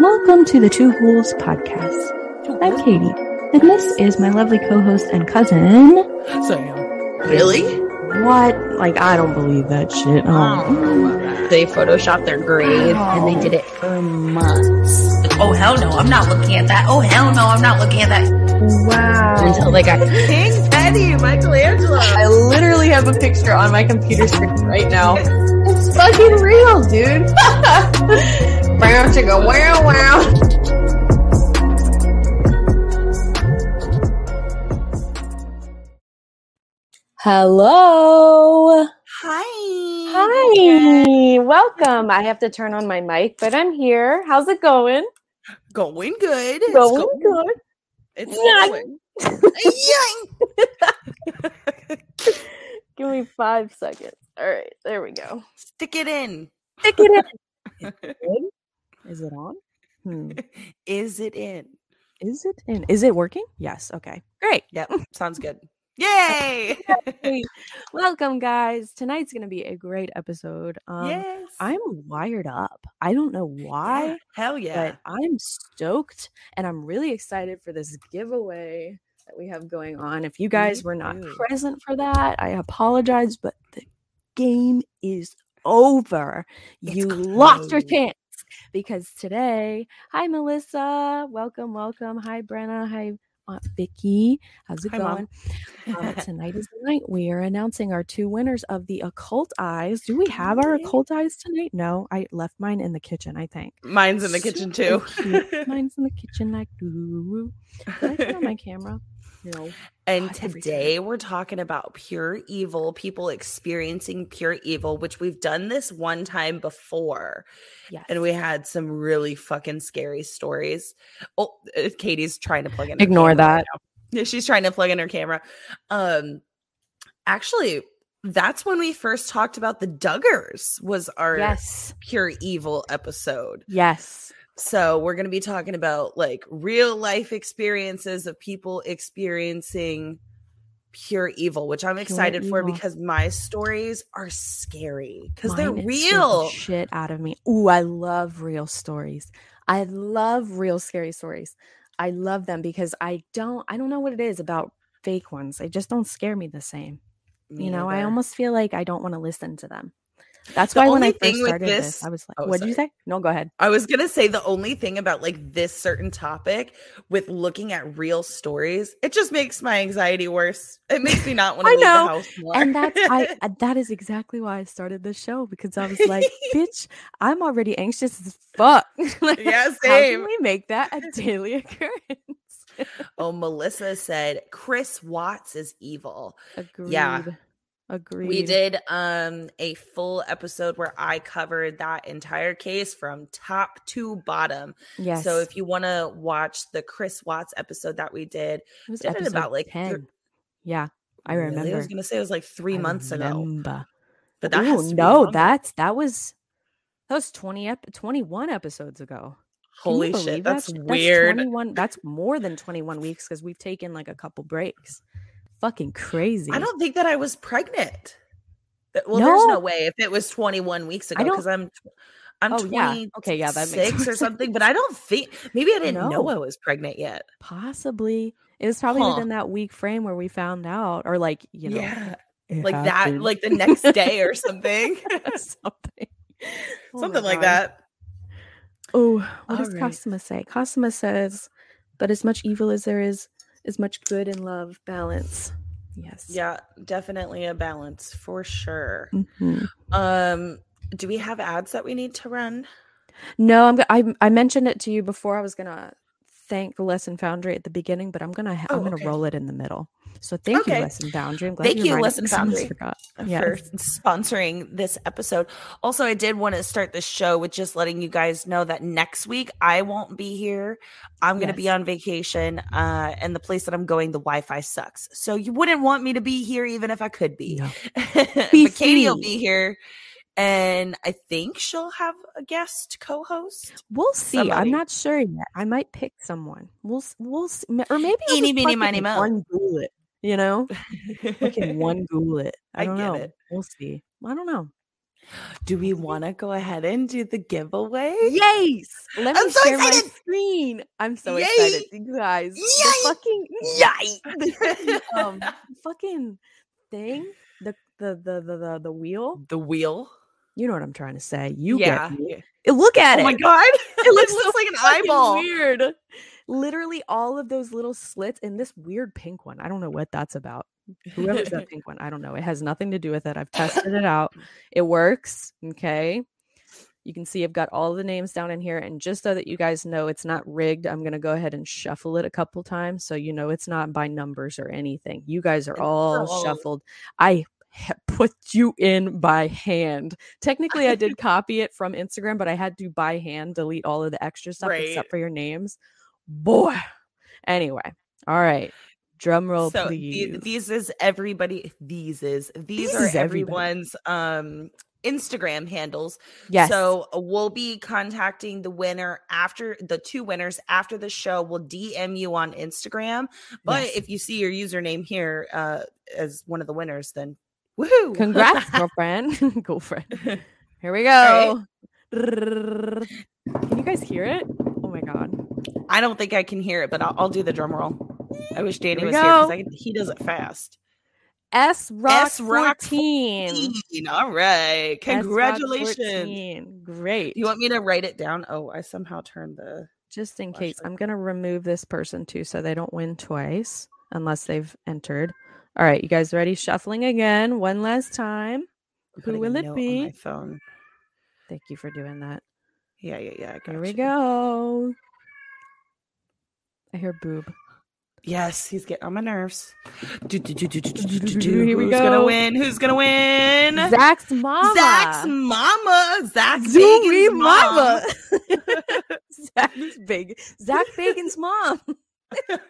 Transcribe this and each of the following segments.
Welcome to the Two Ghouls podcast. I'm Katie, and this is my lovely co-host and cousin. Sam. Really? What? Like, I don't believe that shit. Um, oh. They photoshopped their grave and they did it for months Oh hell no, I'm not looking at that. Oh hell no, I'm not looking at that. Wow. until they got King Petty, Michelangelo. I literally have a picture on my computer screen right now. It's fucking real, dude. wow, chicka, wow, wow. Hello. Hi. Hi. Welcome. I have to turn on my mic, but I'm here. How's it going? Going good. It's Going good. It's Yikes. going. Give me five seconds. All right, there we go. Stick it in. Stick it in. Is it on? Hmm. Is it in? Is it in? Is it working? Yes. Okay. Great. Yep. Sounds good. Yay. Welcome, guys. Tonight's going to be a great episode. Um, yes. I'm wired up. I don't know why, Yeah, Hell yeah. but I'm stoked and I'm really excited for this giveaway that we have going on. If you guys were not present for that, I apologize, but the game is over. It's you lost your chance because today, hi Melissa, welcome, welcome. Hi Brenna, hi Aunt Vicky. How's it Hi, going? Uh, tonight is the night we are announcing our two winners of the occult eyes. Do we have our occult eyes tonight? No, I left mine in the kitchen. I think Mine's in the kitchen too. Super. Mine's in the kitchen, like doo. Can I turn on my camera? No. And God, today we're talking about pure evil, people experiencing pure evil, which we've done this one time before. Yes. And we had some really fucking scary stories. Oh, uh, Katie's trying to plug in. Ignore camera right that. now. She's trying to plug in her camera. Um, actually, that's when we first talked about the Duggars. Was our yes. pure evil episode. Yes. So we're going to be talking about like real life experiences of people experiencing pure evil, which I'm Pure excited for because my stories are scary because they're scared the real. shit out of me. Ooh, I love real stories. I love real scary stories. I love them because I don't I don't know what it is about fake ones. They just don't scare me the same. Me you know, I almost feel like I don't want to listen to them. That's The why when I first started this, this- I was like, Oh, "What did you say?" No, go ahead. I was gonna say the only thing about like this certain topic with looking at real stories, it just makes my anxiety worse. It makes me not want to leave know, the house more. And that's I uh, that is exactly why I started this show because I was like, "Bitch, I'm already anxious as fuck." Like, yeah, How can we make that a daily occurrence? Oh, Melissa said Chris Watts is evil. Agreed. Yeah. Agreed. We did um a full episode where I covered that entire case from top to bottom. Yes. So if you want to watch the Chris Watts episode that we did, it was did it about, like, yeah, I Really? remember. I was gonna say it was like three I months ago, but that Ooh, no, that's that was that was twenty ep- twenty one episodes ago. Can holy shit. that That's weird. That's 21, that's more than 21 weeks because we've taken like a couple breaks. Fucking crazy. I don't think that I was pregnant. Well, there's No. no way if it was 21 weeks ago because I'm I'm Oh, 26 yeah. Okay, yeah, that makes more or something, but I don't think maybe I didn't know I was pregnant yet. Possibly. It was probably Huh. within that week frame where we found out, or like, you know, yeah, like that, like the next day or something, something. Oh something like God. that. Oh, what does Alright. Cosima say? Cosima says, but as much evil as there is, as much good and love, balance. Yes. Yeah, definitely a balance for sure. Mhm. Um, do we have ads that we need to run? No, I'm. I I mentioned it to you before. I was gonna thank the Lesson Foundry at the beginning, but I'm gonna ha- I'm Oh, gonna okay. roll it in the middle. So thank Okay. you, Lesson Foundry. I'm glad Thank you, Lesson Foundry. Forgot. for sponsoring this episode. Also, I did want to start the show with just letting you guys know that next week I won't be here. I'm to be on vacation, uh, and the place that I'm going, the Wi-Fi sucks. So you wouldn't want me to be here, even if I could be. No. but Katie will be here, and I think she'll have a guest co-host. We'll see. Somebody. I'm not sure yet. I might pick someone. We'll we'll see. Or maybe I'll Eeny, fucking miny, moe. one. You know, fucking one it. I I don't get know. it. We'll see. I don't know. Do we want to go ahead and do the giveaway? Yes. Let me I'm so share my screen. I'm so Yay. excited, you guys. Yay. The fucking Yay! um fucking thing, the the the the the, the wheel. the wheel. You know what I'm trying to say. You yeah. get me. Eh, Look at Oh it. Oh my god! It looks, so like an eyeball. Weird. Literally all of those little slits and this weird pink one. I don't know what that's about. Whoever's that pink one, I don't know. It has nothing to do with it. I've tested it out. It works. Okay. You can see I've got all the names down in here. And just so that you guys know it's not rigged, I'm going to go ahead and shuffle it a couple times. So you know it's not by numbers or anything. You guys are all shuffled. I put you in by hand. Technically, I did copy it from Instagram, but I had to by hand delete all of the extra stuff Right. except for your names. Boy. Anyway. All right. Drum roll, so please. the- these is everybody. These is these These are is everyone's um Instagram handles. yes. So we'll be contacting the winner after the two winners after the show. We'll DM you on Instagram. But Yes. if you see your username here uh, as one of the winners, then woohoo! Congrats, girlfriend. girlfriend. Here we go. Can you guys hear it? Oh my god. I don't think I can hear it, but I'll, I'll do the drum roll. I wish Danny Here was here because he does it fast. S Rock S Rock 14. All right, congratulations. Great. You want me to write it down? Oh, I somehow turned the. Just in case. I'm going to remove this person too so they don't win twice unless they've entered. All right, you guys ready? Shuffling again, one last time. I'm Who will it be? my phone. Thank you for doing that. Yeah, yeah, yeah. Here we go. I hear boob. Yes, he's getting on my nerves. Do, do, do, Here we Who's gonna win? Who's gonna win? Zach's mama. Zach's mama. Zach Zooey Bacon's mom. mama. Zach's big. Zach Bacon's mom.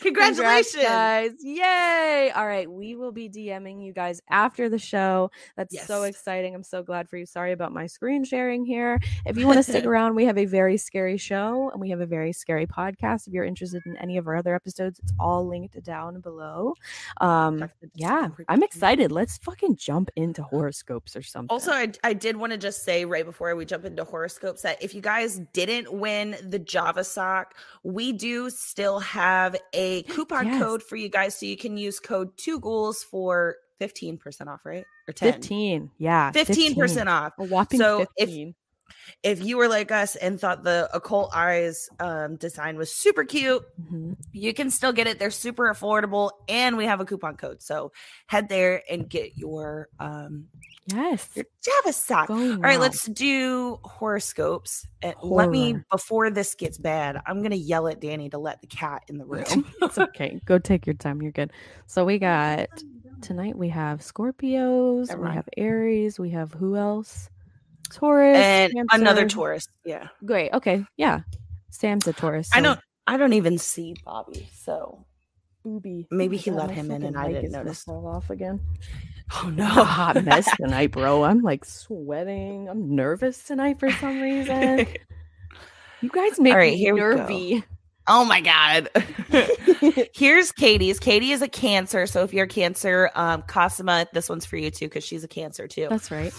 Congrats, Congratulations. guys! Yay! All right, we will be DMing you guys after the show. That's so exciting. I'm so glad for you. Sorry about my screen sharing here. If you want to stick around, we have a very scary show and we have a very scary podcast. If you're interested in any of our other episodes, it's all linked down below. Um, yeah, I'm excited. Let's fucking jump into horoscopes or something. Also, I, I did want to just say right before we jump into horoscopes that if you guys didn't win the Java sock, we do still have a coupon Yes. code for you guys. So you can use code two ghouls for 15% off, right? Or 10. 15. Yeah. 15% off. A whopping So if- 15. If you were like us and thought the occult eyes um, design was super cute, Mhm. you can still get it. They're super affordable, and we have a coupon code. So head there and get your um Yes. your Java sock. Go All right, let's do horoscopes. And let me before this gets bad. I'm gonna yell at Danny to let the cat in the room. it's okay. Go take your time. You're good. So we got tonight we have Scorpios, we have Aries, we have who else? Taurus and another Cancer. Taurus. Yeah, Great. Okay. Yeah. Sam's a Taurus. I don't. I don't even see Bobby. So Booby. Maybe Oh he my let him in and I mic didn't is notice. Fall off again. oh no! a hot mess tonight, bro. I'm like sweating. I'm nervous tonight for some reason. You guys make right, me here nervy. oh my god. Here's Katie's. Katie is a Cancer, so if you're a Cancer, um, Cosima, this one's for you too because she's a Cancer too. That's right.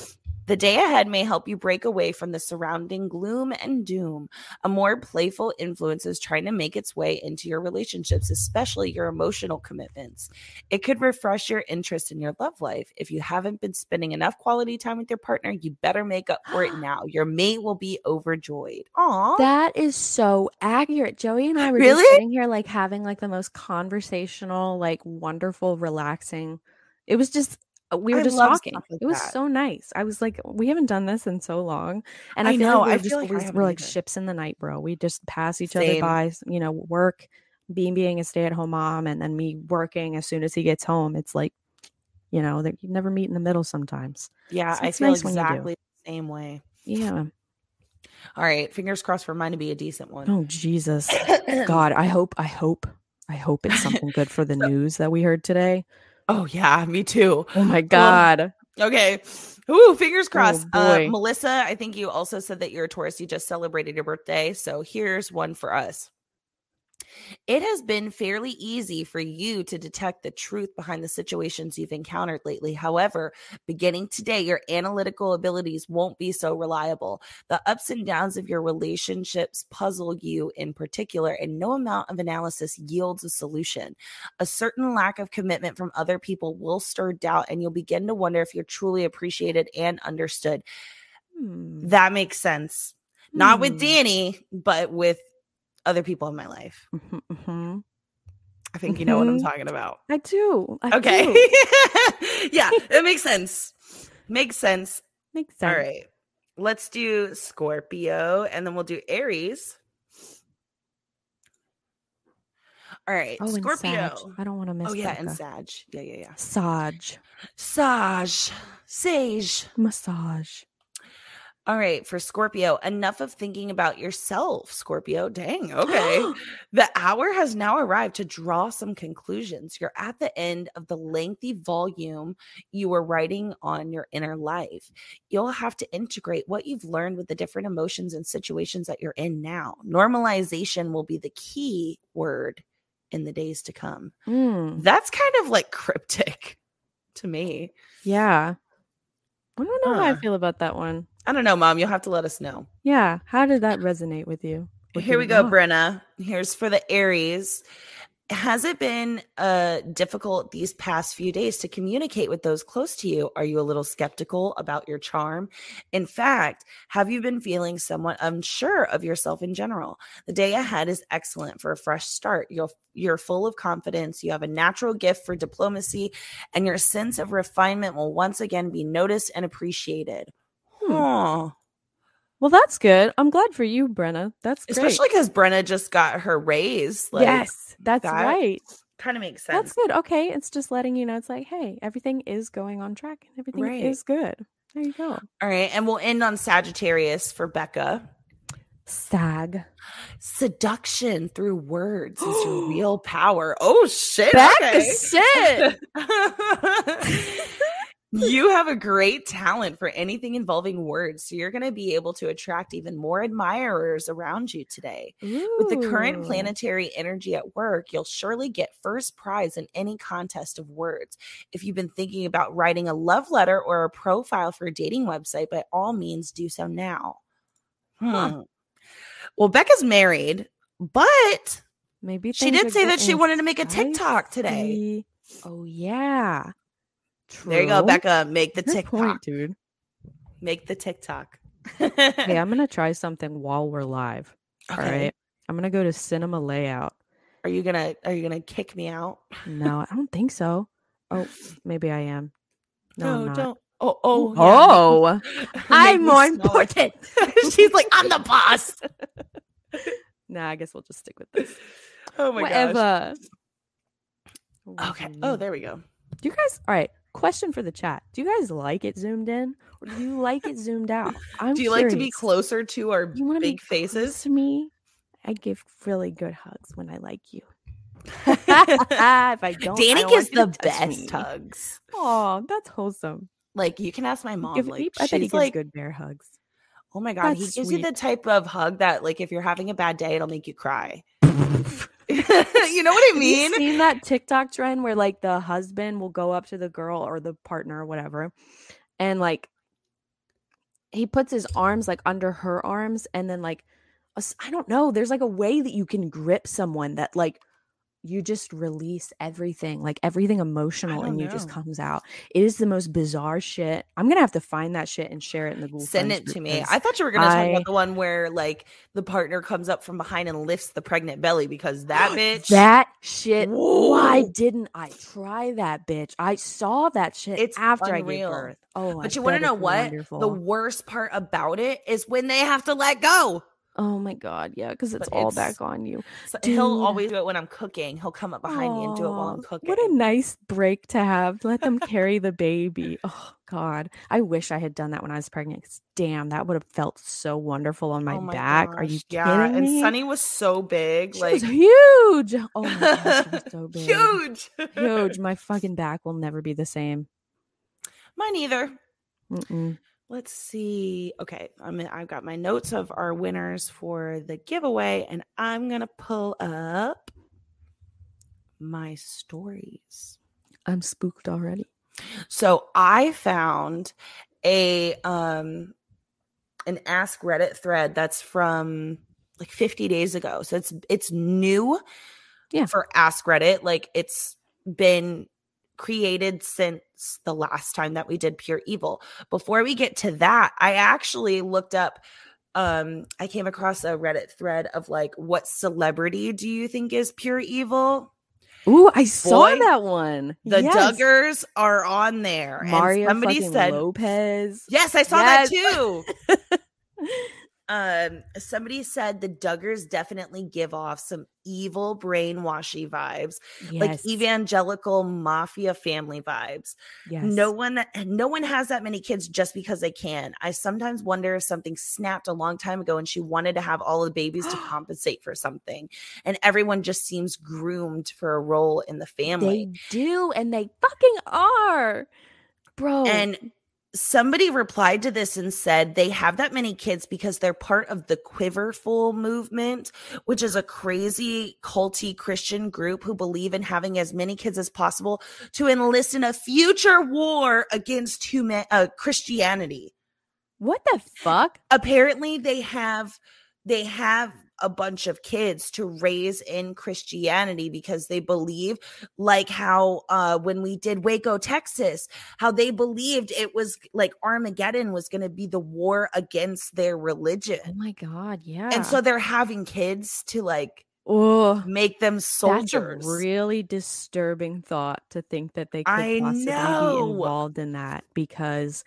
The day ahead may help you break away from the surrounding gloom and doom. A more playful influence is trying to make its way into your relationships, especially your emotional commitments. It could refresh your interest in your love life. If you haven't been spending enough quality time with your partner, you better make up for it now. Your mate will be overjoyed. Aw. That is so accurate. Joey and I were Really? just sitting here like having like the most conversational, like wonderful, relaxing. It was just Uh, we were I just talking. like it was that. so nice. I was like, we haven't done this in so long, and I, I feel know, like we're I just feel like I always- haven't we're like either. ships in the night, bro. We just pass each Same. other by. You know, work, being being a stay at home mom, and then me working as soon as he gets home. It's like, you know, that you never meet in the middle sometimes. yeah, So I feel nice when you do. exactly the same way. Yeah. All right, fingers crossed for mine to be a decent one. Oh Jesus. God, I hope, I hope, I hope it's something good for the news that we heard today. Oh yeah, me too. Oh my God. Okay. Ooh, fingers crossed. uh. Melissa, I think you also said that you're a Taurus. You just celebrated your birthday. So here's one for us. It has been fairly easy for you to detect the truth behind the situations you've encountered lately. However, beginning today, your analytical abilities won't be so reliable. The ups and downs of your relationships puzzle you in particular, and no amount of analysis yields a solution. A certain lack of commitment from other people will stir doubt, and you'll begin to wonder if you're truly appreciated and understood. Hmm. That makes sense. Not with Hmm. Danny, but with other people in my life. Mhm, mhm. I think you know what I'm Mhm. talking about. I do. I Okay. do. yeah, it makes sense. Makes sense. Makes sense. All right. Let's do Scorpio and then we'll do Aries. All right. Oh, Scorpio. I don't want to miss. That. Oh, yeah. And. Sag. Yeah, yeah, yeah. Sage Sage. Sage. massage. All right. For Scorpio, enough of thinking about yourself, Scorpio. Dang. Okay. The hour has now arrived to draw some conclusions. You're at the end of the lengthy volume you were writing on your inner life. You'll have to integrate what you've learned with the different emotions and situations that you're in now. Normalization will be the key word in the days to come. Mm, That's kind of like cryptic to me. yeah. I don't know how I feel about that one. I don't know, mom. You'll have to let us know. Yeah. How did that resonate with you? Here we go. Brenna. Here's for the Aries. Has it been uh, difficult these past few days to communicate with those close to you? Are you a little skeptical about your charm? In fact, have you been feeling somewhat unsure of yourself in general? The day ahead is excellent for a fresh start. You're you're full of confidence. You have a natural gift for diplomacy, and your sense of refinement will once again be noticed and appreciated. Hmm. Huh. Well, that's good. I'm glad for you, Brenna. That's great. Especially because Brenna just got her raise. Like, yes, that's that right. kind of makes sense. That's good. Okay, it's just letting you know it's like, hey, everything is going on track and everything Right. is good. There you go. All right, and we'll end on Sagittarius for Becca. Sag. Seduction through words is your real power. Oh shit! To okay. shit. you have a great talent for anything involving words, so you're going to be able to attract even more admirers around you today. With the current planetary energy at work, you'll surely get first prize in any contest of words. If you've been thinking about writing a love letter or a profile for a dating website, by all means do so now. Huh. Hmm. Well, Becca's married, but Maybe she did say that she wanted to make a TikTok today. Oh yeah. There you go, Becca. Make the Good TikTok. point, dude. Make the TikTok. Hey, I'm gonna try something while we're live. Okay. All right. I'm gonna go to cinema layout. Are you gonna Are you gonna kick me out? No, I don't think so. Oh, maybe I am. No, I'm not. don't. Oh, oh, Oh, yeah. Make I'm more important. She's like, I'm the boss. nah, I guess we'll just stick with this. Oh my gosh. Whatever. Okay. Oh, there we go. You guys? All right. Question for the chat: Do you guys like it zoomed in, or do you like it zoomed out? I'm Do you like to be closer to our You big be faces? to me? I give really good hugs when I like you. if I don't, Danny gives the best hugs. Oh, that's wholesome. Like you can ask my mom. Give, like I bet he gives like, good bear hugs. Oh my god, he That's gives you the type of hug that like if you're having a bad day, it'll make you cry. you know what I Have mean? you seen that TikTok trend where like the husband will go up to the girl or the partner or whatever, and like he puts his arms like under her arms, and then like I don't know. There's like a way that you can grip someone that like you just release everything, like everything emotional, and you just comes out. It is the most bizarre shit. I'm gonna have to find that shit and share it in the Google. Send it to me. I thought you were gonna talk about the one where like the partner comes up from behind and lifts the pregnant belly because that bitch That shit. Why didn't I try that, bitch? I saw that shit It's after I gave birth. Oh, But I you want to know what? Wonderful. The worst part about it is when they have to let go. Oh my god, yeah, because it's But all it's- back on you. So he'll always do it when I'm cooking. He'll come up behind me and do it while I'm cooking. What a nice break to have. Let them carry the baby. Oh God, I wish I had done that when I was pregnant. damn, that would have felt so wonderful on my, Oh my back. Are you gosh, Yeah, kidding and me? Sunny was so big, she like was huge. Oh my was so big. huge, Huge. My fucking back will never be the same. Mine either. Mm-mm. Let's see. Okay, I'm I've got my notes of our winners for the giveaway, and I'm gonna pull up my stories. I'm spooked already. So I found a um an ask Reddit thread that's from like 50 days ago. So it's it's new Yeah. for ask Reddit. Like it's been created since the last time that we did pure evil. Before we get to that, I actually looked up um I came across a Reddit thread of like what celebrity do you think is pure evil? Ooh, I saw that one. The Yes. Duggars are on there. and Mario somebody said Lopez. Yes, I saw Yes. that too. um, somebody said the Duggars definitely give off some evil brainwashy vibes, like evangelical mafia family vibes. Yes. No one no one has that many kids just because they can. I sometimes wonder if something snapped a long time ago and she wanted to have all the babies to compensate for something. And everyone just seems groomed for a role in the family. They do, and they fucking are, bro. And somebody replied to this and said they have that many kids because they're part of the Quiverful movement, which is a crazy culty Christian group who believe in having as many kids as possible to enlist in a future war against human uh, Christianity. what the fuck? Apparently, they have they have a bunch of kids to raise in Christianity because they believe like how uh when we did Waco Texas how they believed it was like Armageddon was going to be the war against their religion. Oh my god, yeah. and so they're having kids to like oh, make them that's soldiers a really disturbing thought to think that they could I possibly know. be involved in that because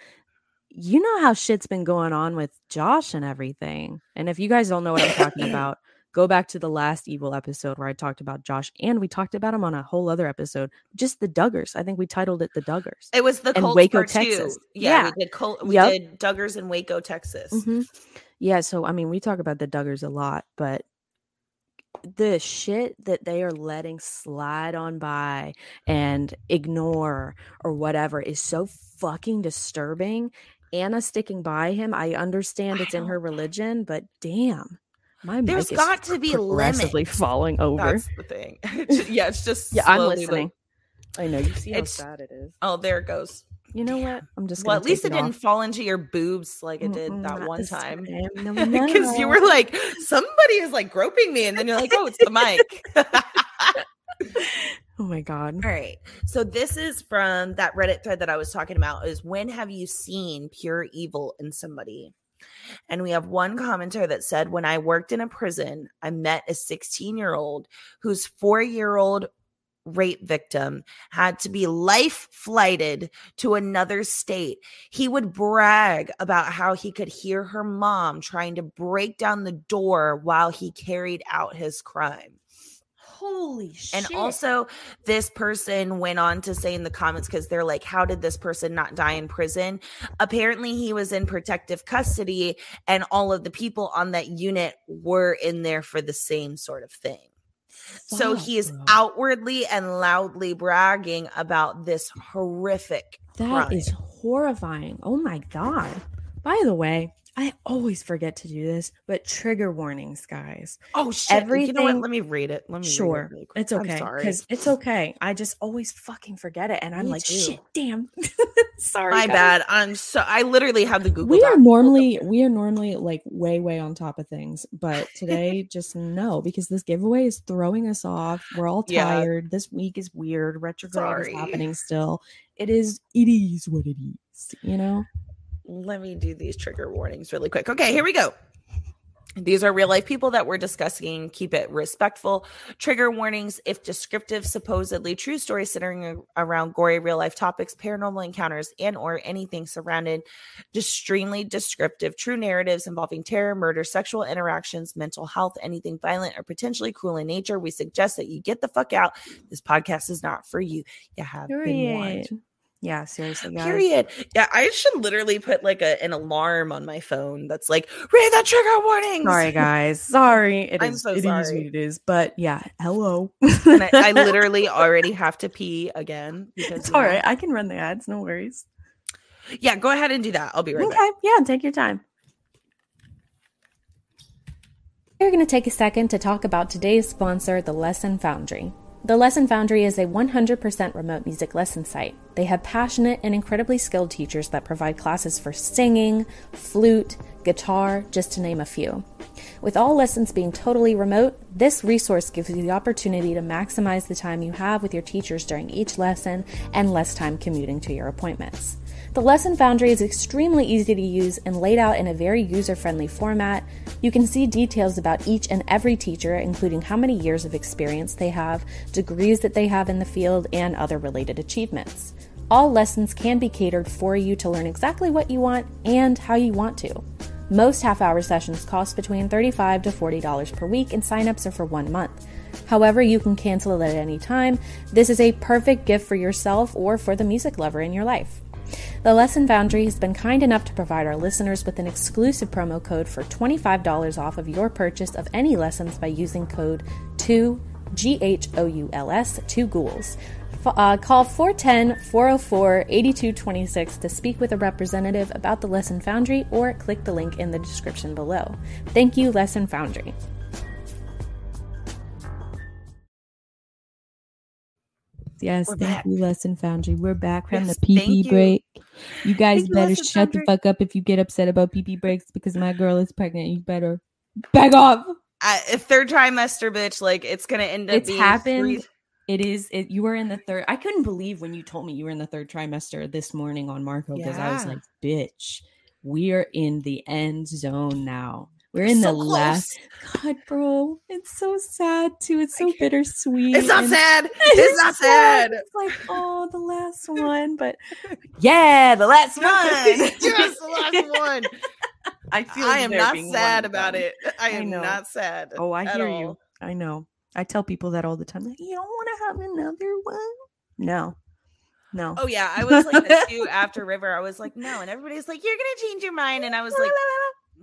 you know how shit's been going on with Josh and everything. And if you guys don't know what I'm talking about, go back to the last evil episode where I talked about Josh and we talked about him on a whole other episode. Just the Duggars. I think we titled it the Duggars. it was the and Colts Waco. Texas. yeah, Yeah. we did Col- we Yep. did Duggars in Waco Texas Mhm. Yeah, so I mean, we talk about the Duggars a lot, but the shit that they are letting slide on by and ignore or whatever is so fucking disturbing. Anna sticking by him, I understand I it's in her religion, but damn, my There's got to be progressively limits. falling over. that's the thing yeah it's just yeah, I'm slowly, like- listening. I know you see how sad it is. oh there it goes You know what? I'm just well at least take it didn't fall into your boobs like it did Mm-mm, that one time No, because you were like somebody is like groping me and then you're like oh it's the mic Oh my god. all right so this is from that reddit thread that i was talking about is when have you seen pure evil in somebody and we have one commenter that said when i worked in a prison i met a 16 year old whose four year old rape victim had to be life flighted to another state. He would brag about how he could hear her mom trying to break down the door while he carried out his crime. Holy shit. And also, this person went on to say in the comments because they're like, How did this person not die in prison? Apparently, he was in protective custody, and all of the people on that unit were in there for the same sort of thing. So he is bro. outwardly and loudly bragging about this horrific That crime. is horrifying. Oh my god. By the way, I always forget to do this, but trigger warnings, guys. oh shit. You know everything- what? Let me read it. Let me read it Sure. really. It's okay. Because it's okay. I just always fucking forget it. And I'm Me like, too. shit, damn. Sorry. My guys. bad. I'm so I literally have the Google. We are Doc normally we are normally like way way on top of things, but today just no because this giveaway is throwing us off. We're all Yeah. tired. This week is weird. Retrograde Sorry. is happening still. It is. It is what it is. You know. Let me do these trigger warnings really quick. Okay, here we go. These are real life people that we're discussing. Keep it respectful. Trigger warnings if descriptive, supposedly true stories centering around gory real life topics, paranormal encounters, and or anything surrounded extremely descriptive true narratives involving terror, murder, sexual interactions, mental health, anything violent or potentially cruel in nature. We suggest that you get the fuck out. This podcast is not for you. You have been warned. Period. Yeah, seriously, guys. Period. Yeah, I should literally put like a, an alarm on my phone that's like, read the trigger warnings. Sorry, guys. Sorry. It I'm is- so it is sorry. what it is. But yeah, hello. And I, I literally already have to pee again because It's you all know- right. I can run the ads. No worries. Yeah, go ahead and do that. I'll be right Okay. back. Yeah, take your time. We're going to take a second to talk about today's sponsor, the Lesson Foundry. The Lesson Foundry is a 100% remote music lesson site. They have passionate and incredibly skilled teachers that provide classes for singing, flute, guitar, just to name a few. With all lessons being totally remote, this resource gives you the opportunity to maximize the time you have with your teachers during each lesson and less time commuting to your appointments. The Lesson Foundry is extremely easy to use and laid out in a very user friendly format. You can see details about each and every teacher, including how many years of experience they have, degrees that they have in the field, and other related achievements. All lessons can be catered for you to learn exactly what you want and how you want to. Most half hour sessions cost between 35 to $40 per week, and signups are for one month. However, you can cancel it at any time. This is a perfect gift for yourself or for the music lover in your life. The Lesson Foundry has been kind enough to provide our listeners with an exclusive promo code for $25 off of your purchase of any lessons by using code 2 G H O U L S 2 ghouls. Uh, call 410 404 8226 to speak with a representative about the Lesson Foundry or click the link in the description below. Thank you, Lesson Foundry. Yes, We're thank back. you, Lesson Foundry. We're back from Yes, the PP you. break. You guys Thank better Lesson shut the fuck up if you get upset about PP breaks because my girl is pregnant. You better back off. I, a third trimester, bitch. Like it's gonna end up. It's happened. three- It is. It, you were in the third. I couldn't believe when you told me you were in the third trimester this morning on Marco because I was like, "Bitch, we are in the end zone now. We're in so the last." God, bro, it's so sad too. It's so bittersweet. It's not and- sad. It's not sad. It's like, oh, the last one, but yeah, the last one. yes, the last one. I feel I am not sad about it. I am not sad. Oh, I hear all. you. I know. I tell people that all the time. Like, you don't want to have another one. No, no. Oh yeah, I was like this too after River. I was like, no, and everybody's like, you're gonna change your mind, and I was like,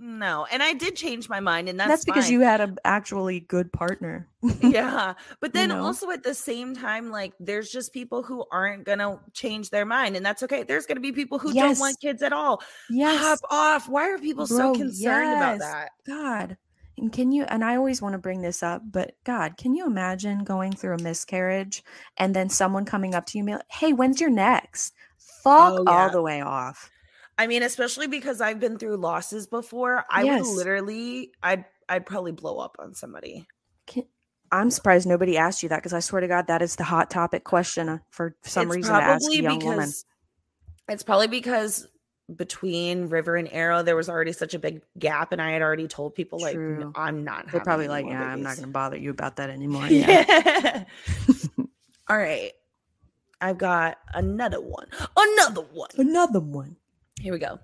no, and I did change my mind, and that's, that's, because fine. you had an actually good partner. yeah but then know? also at the same time like there's just people who aren't gonna change their mind and that's okay there's gonna be people who don't want kids at all yes. hop off why are people so Bro, concerned about that God. And can you, and I always want to bring this up, but God, can you imagine going through a miscarriage and then someone coming up to you and be like, hey, when's your next? Fuck Oh, all the way off. I mean especially because i've been through losses before i Yes. would literally i'd i'd probably blow up on somebody Can, I'm surprised nobody asked you that because I swear to God, that is the hot topic question uh, for some It's reason to ask a probably young woman. it's probably because between river and arrow there was already such a big gap and i had already told people like True. i'm not They're probably like, yeah, I'm not going to bother you about that anymore. Yeah. All right. I've got another one. Another one. Another one. Here we go.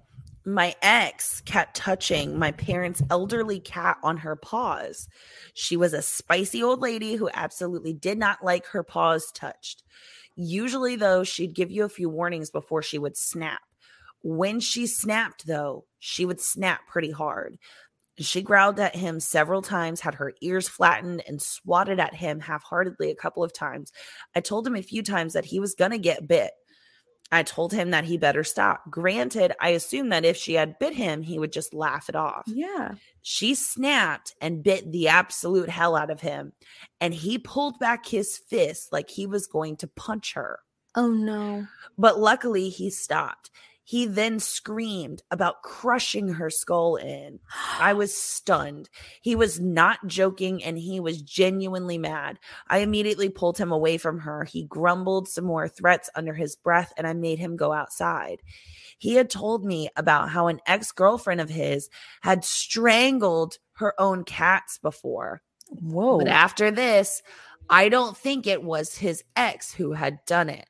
My ex kept touching my parents' elderly cat on her paws. She was a spicy old lady who absolutely did not like her paws touched. Usually, though, she'd give you a few warnings before she would snap. When she snapped, though, she would snap pretty hard. She growled at him several times, had her ears flattened, and swatted at him half heartedly a couple of times. I told him a few times that he was going to get bit. I told him that he better stop. Granted, I assumed that if she had bit him, he would just laugh it off. Yeah. She snapped and bit the absolute hell out of him, and he pulled back his fist like he was going to punch her. Oh, no. But luckily, he stopped. He then screamed about crushing her skull in. I was stunned. He was not joking and he was genuinely mad. I immediately pulled him away from her. He grumbled some more threats under his breath and I made him go outside. He had told me about how an ex girlfriend of his had strangled her own cats before. Whoa. But after this, I don't think it was his ex who had done it.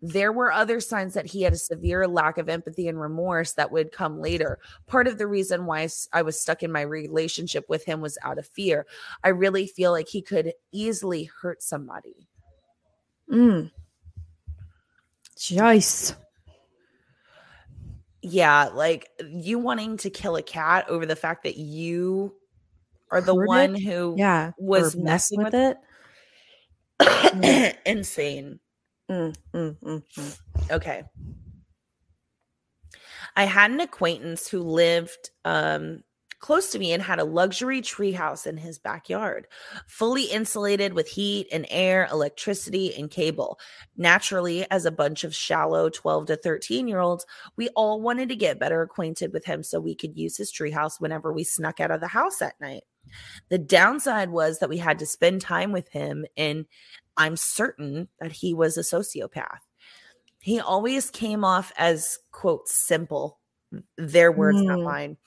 There were other signs that he had a severe lack of empathy and remorse that would come later. Part of the reason why I was stuck in my relationship with him was out of fear. I really feel like he could easily hurt somebody. Mm. Jeez. Yeah, like you wanting to kill a cat over the fact that you are the Heard it? one who Yeah. was messing with with it. insane. Mm, mm. Okay. I had an acquaintance who lived um, close to me and had a luxury treehouse in his backyard, fully insulated with heat and air, electricity, and cable. Naturally, as a bunch of shallow 12 to 13 year olds, we all wanted to get better acquainted with him so we could use his treehouse whenever we snuck out of the house at night. The downside was that we had to spend time with him, and I'm certain that he was a sociopath. He always came off as, quote, simple, their words, not Mm. mine,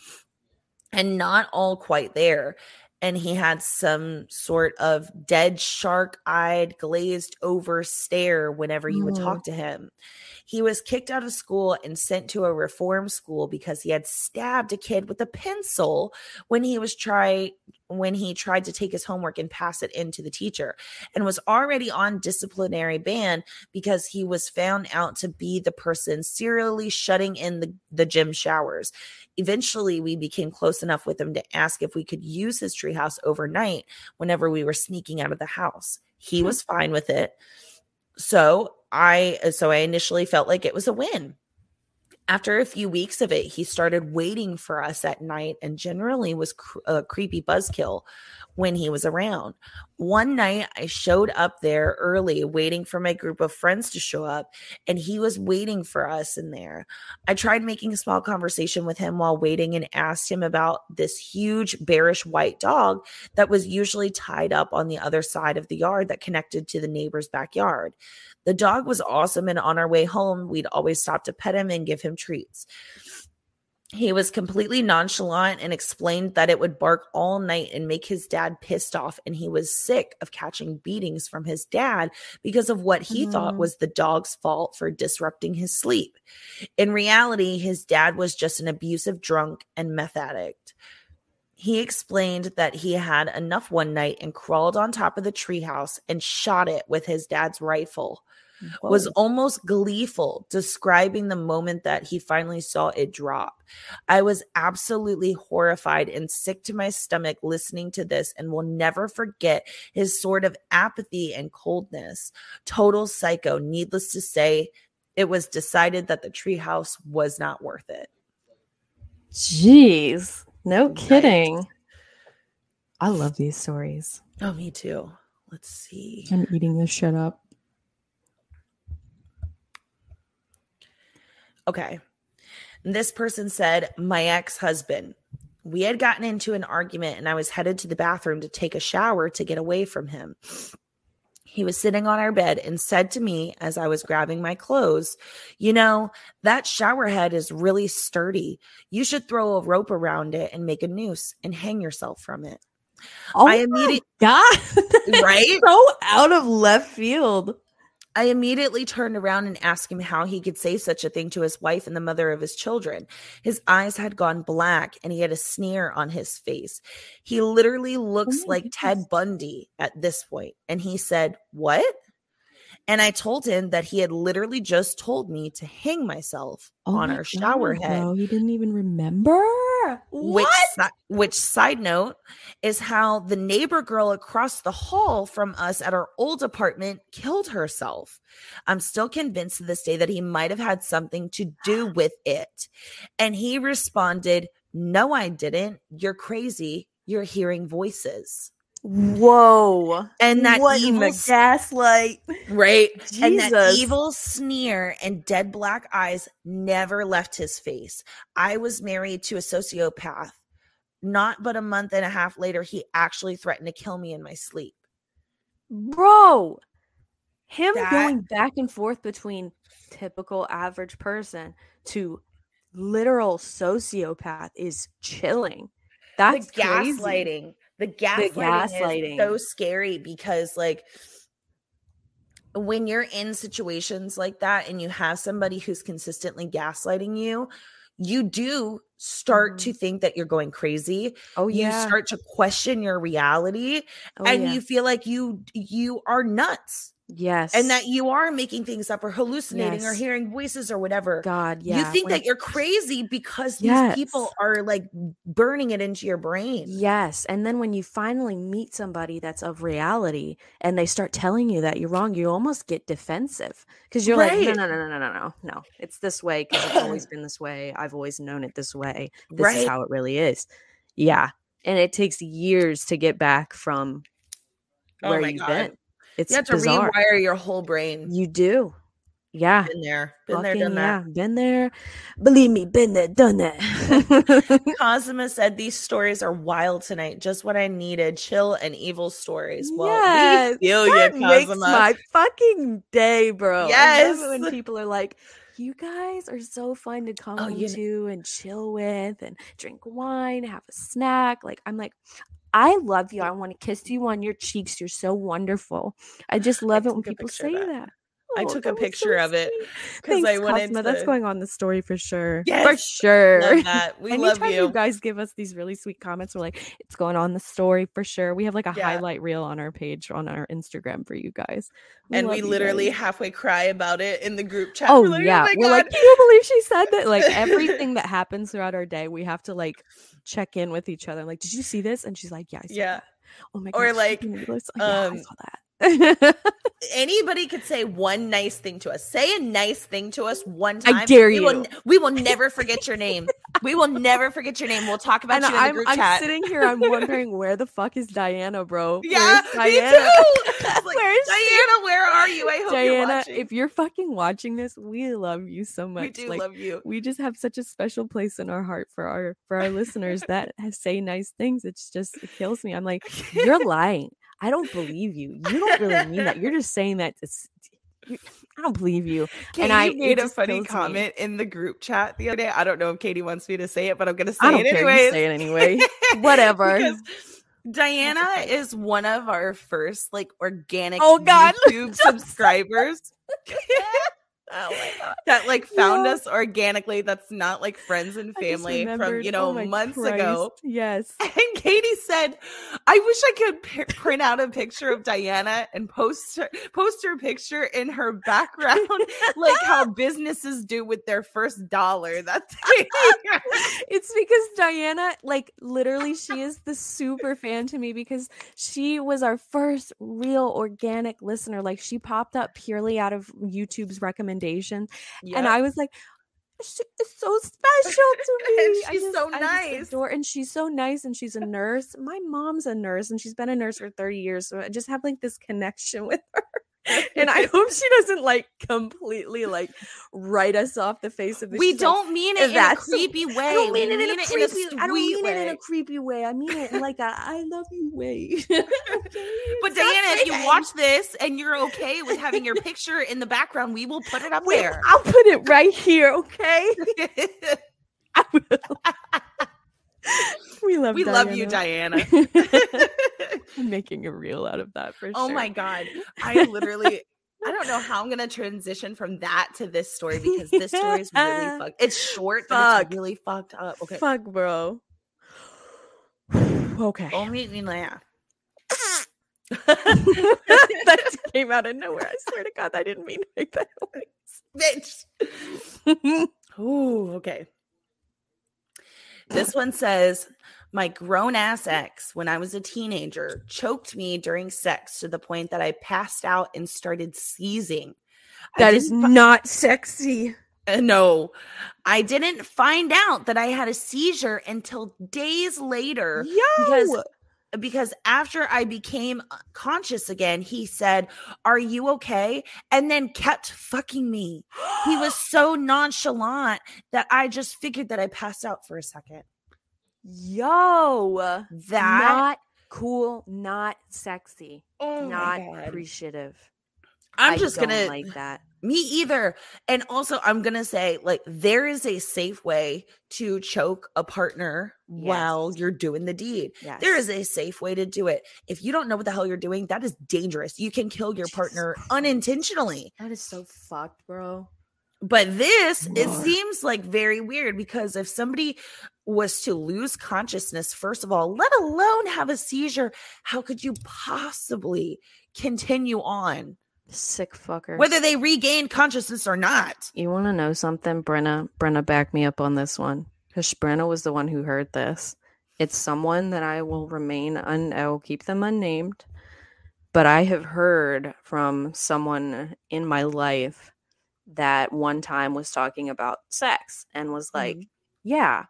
and not all quite there. And he had some sort of dead shark eyed, glazed over stare whenever you would Mm. talk to him. He was kicked out of school and sent to a reform school because he had stabbed a kid with a pencil when he was try when he tried to take his homework and pass it in to the teacher and was already on disciplinary ban because he was found out to be the person serially shutting in the, the gym showers. Eventually, we became close enough with him to ask if we could use his treehouse overnight whenever we were sneaking out of the house. He Hmm. was fine with it. So I so I initially felt like it was a win. After a few weeks of it, he started waiting for us at night and generally was cr- a creepy buzzkill when he was around. One night, I showed up there early, waiting for my group of friends to show up, and he was waiting for us in there. I tried making a small conversation with him while waiting and asked him about this huge, bearish white dog that was usually tied up on the other side of the yard that connected to the neighbor's backyard. The dog was awesome, and on our way home, we'd always stop to pet him and give him treats. He was completely nonchalant and explained that it would bark all night and make his dad pissed off. And he was sick of catching beatings from his dad because of what he thought Mm. was the dog's fault for disrupting his sleep. In reality, his dad was just an abusive drunk and meth addict. He explained that he had enough one night and crawled on top of the treehouse and shot it with his dad's rifle was almost gleeful, describing the moment that he finally saw it drop. I was absolutely horrified and sick to my stomach listening to this and will never forget his sort of apathy and coldness. Total psycho. Needless to say, it was decided that the treehouse was not worth it. Jeez. No Right. kidding. I love these stories. Oh, me too. Let's see. I'm eating this shit up. Okay. This person said, My ex husband. We had gotten into an argument and I was headed to the bathroom to take a shower to get away from him. He was sitting on our bed and said to me as I was grabbing my clothes, You know, that shower head is really sturdy. You should throw a rope around it and make a noose and hang yourself from it. Oh I immediately, immediate- God. Right? so out of left field. I immediately turned around and asked him how he could say such a thing to his wife and the mother of his children. His eyes had gone black and he had a sneer on his face. He literally looks oh my like Ted. Bundy at this point. And he said, What? And I told him that he had literally just told me to hang myself Oh on my our shower God, head. Bro, he didn't even remember. Which, What? si- which side note is how the neighbor girl across the hall from us at our old apartment killed herself. I'm still convinced to this day that he might have had something to do with it. And he responded, No, I didn't. You're crazy. You're hearing voices. Whoa. And that what evil, gaslight? right? And that evil sneer and dead black eyes never left his face. I was married to a sociopath. Not but a month and a half later, he actually threatened to kill me in my sleep. Bro. Him That- going back and forth between typical average person to literal sociopath is chilling. That's the gaslighting. The gaslighting, is so scary because, like, when you're in situations like that and you have somebody who's consistently gaslighting you, you do start mm-hmm. to think that you're going crazy. Oh yeah. You start to question your reality oh, and yeah. you feel like you you are nuts. Yes. and that you are making things up or hallucinating or hearing voices or whatever. God, yeah. you think when- that you're crazy because these Yes. people are like burning it into your brain. Yes. And then when you finally meet somebody that's of reality and they start telling you that you're wrong, you almost get defensive because you're like, no, no, no, no, no, no, no, no. It's this way because it's always been this way. I've always known it this way. This is how it really is. Yeah. And it takes years to get back from Oh where my you've God. been. It's you have to bizarre. rewire your whole brain. You do. Yeah. Been there, been there, Fucking done that. yeah. Been there. Believe me, been there, done that. Cosima said these stories are wild tonight. Just what I needed. Chill and evil stories. Well, Yes, we feel that you, makes Cosima. my fucking day, bro. I love it Yes. when people are like, "You guys are so fun to come Oh, to and chill with, and drink wine, have a snack." Like I'm like, I love you. I want to kiss you on your cheeks. You're so wonderful. I just love it when people say that. that. I Oh, took a was so picture of it because I wanted Cosima. to. That's going on the story for sure. For sure. Love that. We love Anytime you. guys give us these really sweet comments, we're like, it's going on the story for sure. We have like a Yeah. highlight reel on our page on our Instagram for you guys. and we literally halfway cry about it in the group chat. Oh We're like, yeah, my we're like, God." can you believe she said that? Like everything that happens throughout our day, we have to like check in with each other. I'm like, did you see this? And she's like, yeah, I saw yeah. that. Oh my god. Or, like, yeah, I um, saw that. Anybody could say one nice thing to us. Say a nice thing to us one time. I dare we you. n- we will never forget your name. We will never forget your name. We'll talk about and you in the I'm, group I'm chat. sitting here, I'm wondering where the fuck is Diana, bro? yeah, Where's me Diana? too. Like, Where is she? Diana, where are you? I hope you're Diana, if you're fucking watching this, we love you so much. we do like, love you. we just have such a special place in our heart for our for our listeners that say nice things. It's just it kills me. I'm like, you're lying. I don't believe you. You don't really mean that. You're just saying that. To, I don't believe you. Katie I- it made a funny kills me. comment in the group chat the other day. I don't know if Katie wants me to say it, but I'm gonna say it anyways. say it anyway. Whatever. Because Diana is one of our first like organic Oh, God. YouTube subscribers. Oh my god. that like found Yeah. us organically that's not like friends and family from you oh know oh months ago Yes. and katie said i wish i could p- print out a picture of diana and post her post her picture in her background like how businesses do with their first dollar that's it. it's because Diana, like literally, she is the super fan to me because she was our first real organic listener. Like she popped up purely out of YouTube's recommendation, and I was like, she is so special to me. And she's so nice. adore- and she's so nice, and she's a nurse. My mom's a nurse, and she's been a nurse for thirty years. So I just have like this connection with her. And I hope she doesn't like completely like write us off the face of the we like, don't mean it in a That's- creepy way I don't mean we it in a creepy. I don't mean it in way. a creepy way. I mean it in like a I love you way. Okay? But Diana, if you watch this and you're okay with having your picture in the background, we will put it up Wait, there. I'll put it right here. Okay. I will. we love. we love you, Diana. I'm making a reel out of that for oh sure. oh sure. my god. I literally I don't know how I'm gonna transition from that to this story because this story is really fucked. It's short, but it's really fucked up. Okay. Fuck, bro. okay. Don't make me laugh. that just came out of nowhere. I swear to God, I didn't mean to make that Bitch. noise. Ooh, okay. This one says, My grown ass ex, when I was a teenager, choked me during sex to the point that I passed out and started seizing. That is fi- not sexy. Uh, no, I didn't find out that I had a seizure until days later Yo, because because after I became uh, conscious again, he said, "Are you okay?" and then kept fucking me. He was so nonchalant that I just figured that I passed out for a second. yo, That not cool, not sexy, oh not appreciative. I'm I just gonna like that. Me either. And also, I'm going to say, like, there is a safe way to choke a partner while you're doing the deed. Yes. There is a safe way to do it. If you don't know what the hell you're doing, that is dangerous. You can kill your Jesus partner Christ. unintentionally. That is so fucked, bro. But this, it seems like very weird because if somebody was to lose consciousness, first of all, let alone have a seizure, how could you possibly continue on? Sick fucker. whether they regain consciousness or not. you want to know something, Brenna? Brenna, back me up on this one because Brenna was the one who heard this. It's someone that I will remain un. I will keep them unnamed, but I have heard from someone in my life that one time was talking about sex and was like, "Yeah,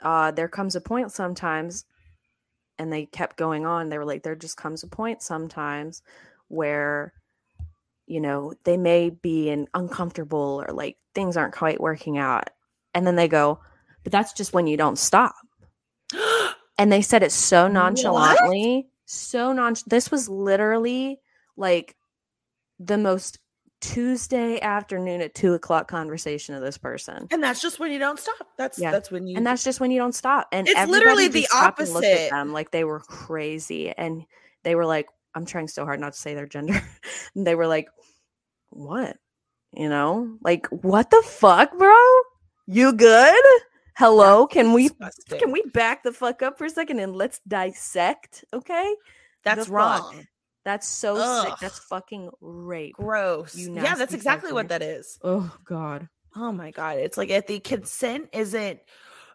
uh, there comes a point sometimes," and they kept going on. They were like, "There just comes a point sometimes where." You know, they may be in uncomfortable or like things aren't quite working out. And then they go, but that's just when you don't stop. And they said it so nonchalantly, so non. This was literally like the most Tuesday afternoon at two o'clock conversation of this person. and that's just when you don't stop. That's Yeah. that's when you And that's just when you don't stop. And It's literally the and looked opposite. At them like they were crazy, and they were like, "I'm trying so hard not to say their gender." and they were like, "What? You know, like what the fuck, bro? You good? Hello? Can we disgusting. can we back the fuck up for a second and let's dissect? Okay, that's the fuck? wrong. that's so sick. That's fucking rape. Gross. You Yeah, that's exactly what that is. Oh God. Oh my god. It's like if the consent isn't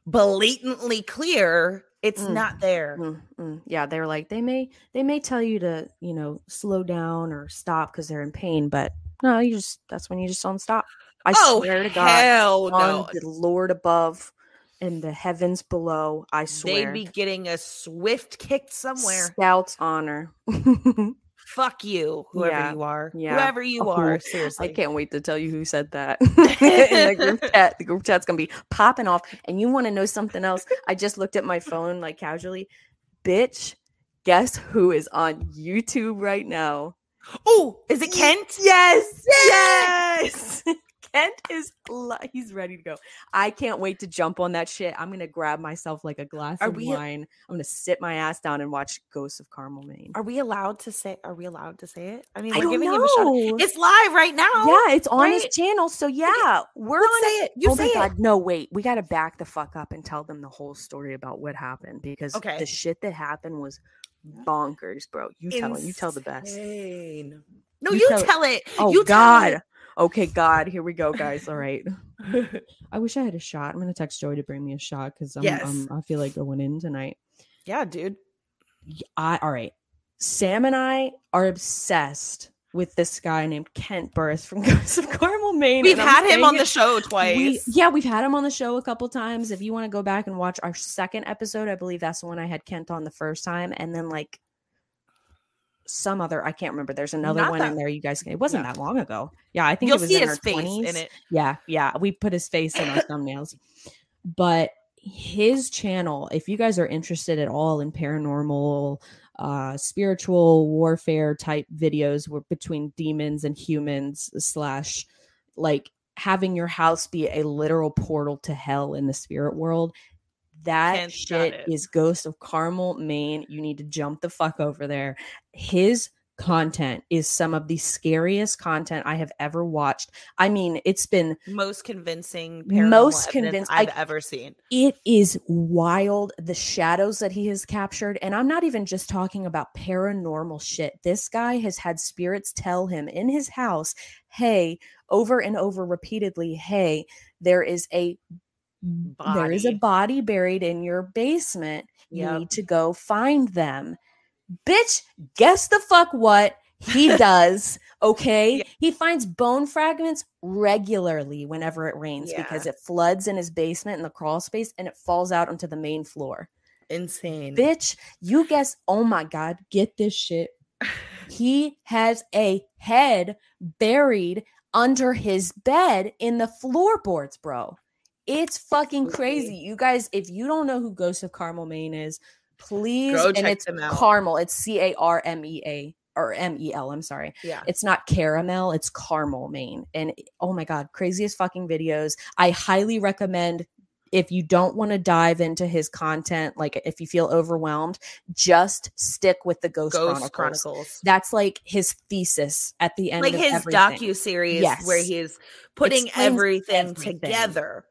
blatantly clear, it's Mm. not there. Mm, mm. Yeah, they're like they may they may tell you to you know slow down or stop because they're in pain, but no, you just that's when you just don't stop. I oh swear to God, hell on no. the Lord above and the heavens below, I swear. They'd be getting a swift kicked somewhere. Scout's honor. Fuck you, whoever Yeah, you are. yeah. Whoever you Oh, are. I can't wait to tell you who said that in the group chat. The group chat's gonna be popping off. And you want to know something else? I just looked at my phone like casually. Bitch, guess who is on YouTube right now? Oh, is it Kent? Yes, yes. Kent is he's ready to go. I can't wait to jump on that shit. I'm gonna grab myself like a glass Are of wine. I'm gonna sit my ass down and watch Ghosts of Carmel, Maine. Are we allowed to say are we allowed to say it? I mean, I we're don't giving him a know. It's live right now. yeah, it's on his channel. So yeah, we're Let's on say it. You oh say my it. god, no, wait. We gotta back the fuck up and tell them the whole story about what happened because Okay. the shit that happened was bonkers, bro. You tell it. You tell the best. No, You tell tell, it. Oh you tell God. it. Okay, God. Here we go, guys. All right. I wish I had a shot. I'm gonna text Joey to bring me a shot because I'm, Yes. I'm I feel like going in tonight. yeah, dude. I all right. Sam and I are obsessed with this guy named Kent Burris from Ghosts of Carmel, Maine. We've had him on it- the show twice. We, yeah, we've had him on the show a couple times. If you want to go back and watch our second episode, I believe that's the one I had Kent on the first time, and then like some other I can't remember. There's another Not one in there. You guys, can, it wasn't yeah. that long ago. Yeah, I think You'll it was see in his face 20s. in it. Yeah, yeah, we put his face in our thumbnails. But his channel, if you guys are interested at all in paranormal, uh, spiritual warfare type videos, were between demons and humans, slash, like having your house be a literal portal to hell in the spirit world. That got shit it. is Ghost of Carmel, Maine. You need to jump the fuck over there. His content is some of the scariest content I have ever watched. I mean, it's been Most convincing, Most paranormal evidence convinc- I've I- ever seen. it is wild the shadows that he has captured and i'm not even just talking about paranormal shit this guy has had spirits tell him in his house hey over and over repeatedly hey there is a there is a Body. body buried in your basement you need to go find them bitch guess the fuck what he does okay Yeah. he finds bone fragments regularly whenever it rains Yeah. because it floods in his basement in the crawl space and it falls out onto the main floor Insane. bitch you guess oh my god get this shit he has a head buried under his bed in the floorboards bro it's fucking crazy you guys if you don't know who ghost of carmel maine is please Go and check it's them out. caramel it's c-a-r-m-e-a or m-e-l i'm sorry yeah. it's not caramel, it's caramel Maine. And oh my god, craziest fucking videos. I highly recommend if you don't want to dive into his content, like if you feel overwhelmed, just stick with the Ghost, Ghost Chronicles. Chronicles. That's like his thesis at the end Like of his docu series where he's putting everything, everything. together.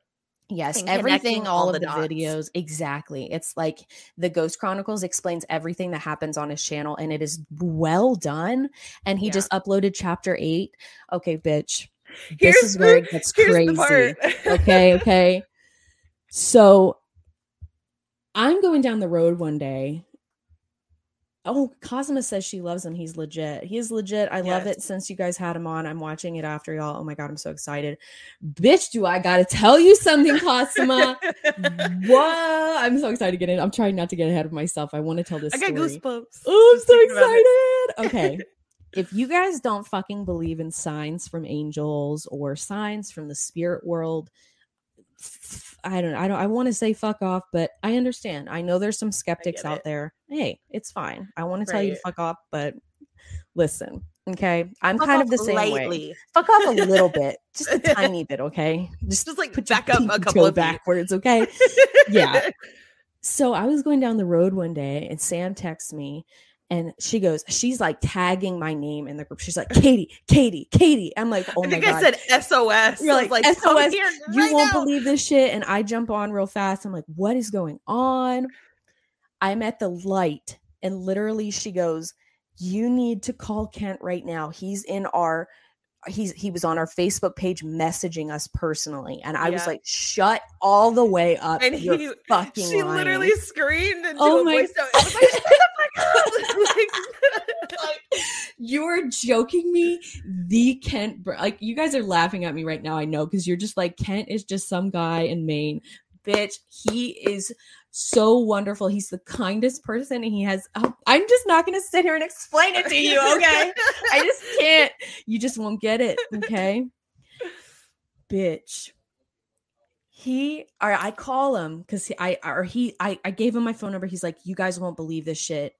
Yes, everything, all, all of the the, videos, exactly. It's like the Ghost Chronicles explains everything that happens on his channel, and it is well done. And he Yeah. just uploaded chapter eight. Okay, bitch, Here's this is where the- it gets crazy. okay, okay. So I'm going down the road one day. Oh, Cosima says she loves him. He's legit. He is legit. I love it since you guys had him on. I'm watching it after y'all. Oh my god, I'm so excited. Bitch, do I gotta tell you something, Cosima? Whoa, I'm so excited to get in. I'm trying not to get ahead of myself. I want to tell this I got story. goosebumps. Oh, I'm just so thinking about it. excited. Okay. if you guys don't fucking believe in signs from angels or signs from the spirit world, I don't I don't I want to say fuck off, but I understand. I know there's some skeptics out it. there. Hey, it's fine. I want to tell you to fuck off, but listen. Okay. I'm Fuck kind of the same way. Fuck off a little bit. Just a tiny bit, okay? Just Just like put back up a couple of feet. backwards, okay? Yeah. So I was going down the road one day and Sam texts me and she goes, she's like tagging my name in the group. She's like, Katie, Katie, Katie. I'm like, oh I my think God. I said SOS. You're like, come SOS, here you right won't now. believe this shit. And I jump on real fast. I'm like, what is going on? I'm at the light and literally she goes, you need to call Kent right now. He's in our he's he was on our Facebook page messaging us personally. And I was like, shut all the way up. And You're he- fucking She lying." literally screamed into Oh a my- voice note. I was like, shut the fuck up. Like, You're joking me. The Kent, br- like you guys are laughing at me right now. I know because you're just like Kent is just some guy in Maine, bitch. He is so wonderful. He's the kindest person, and he has. oh, I'm just not gonna sit here and explain it to you, okay? I just can't. You just won't get it, okay? Bitch. He or I call him because I or he I I gave him my phone number. He's like, you guys won't believe this shit.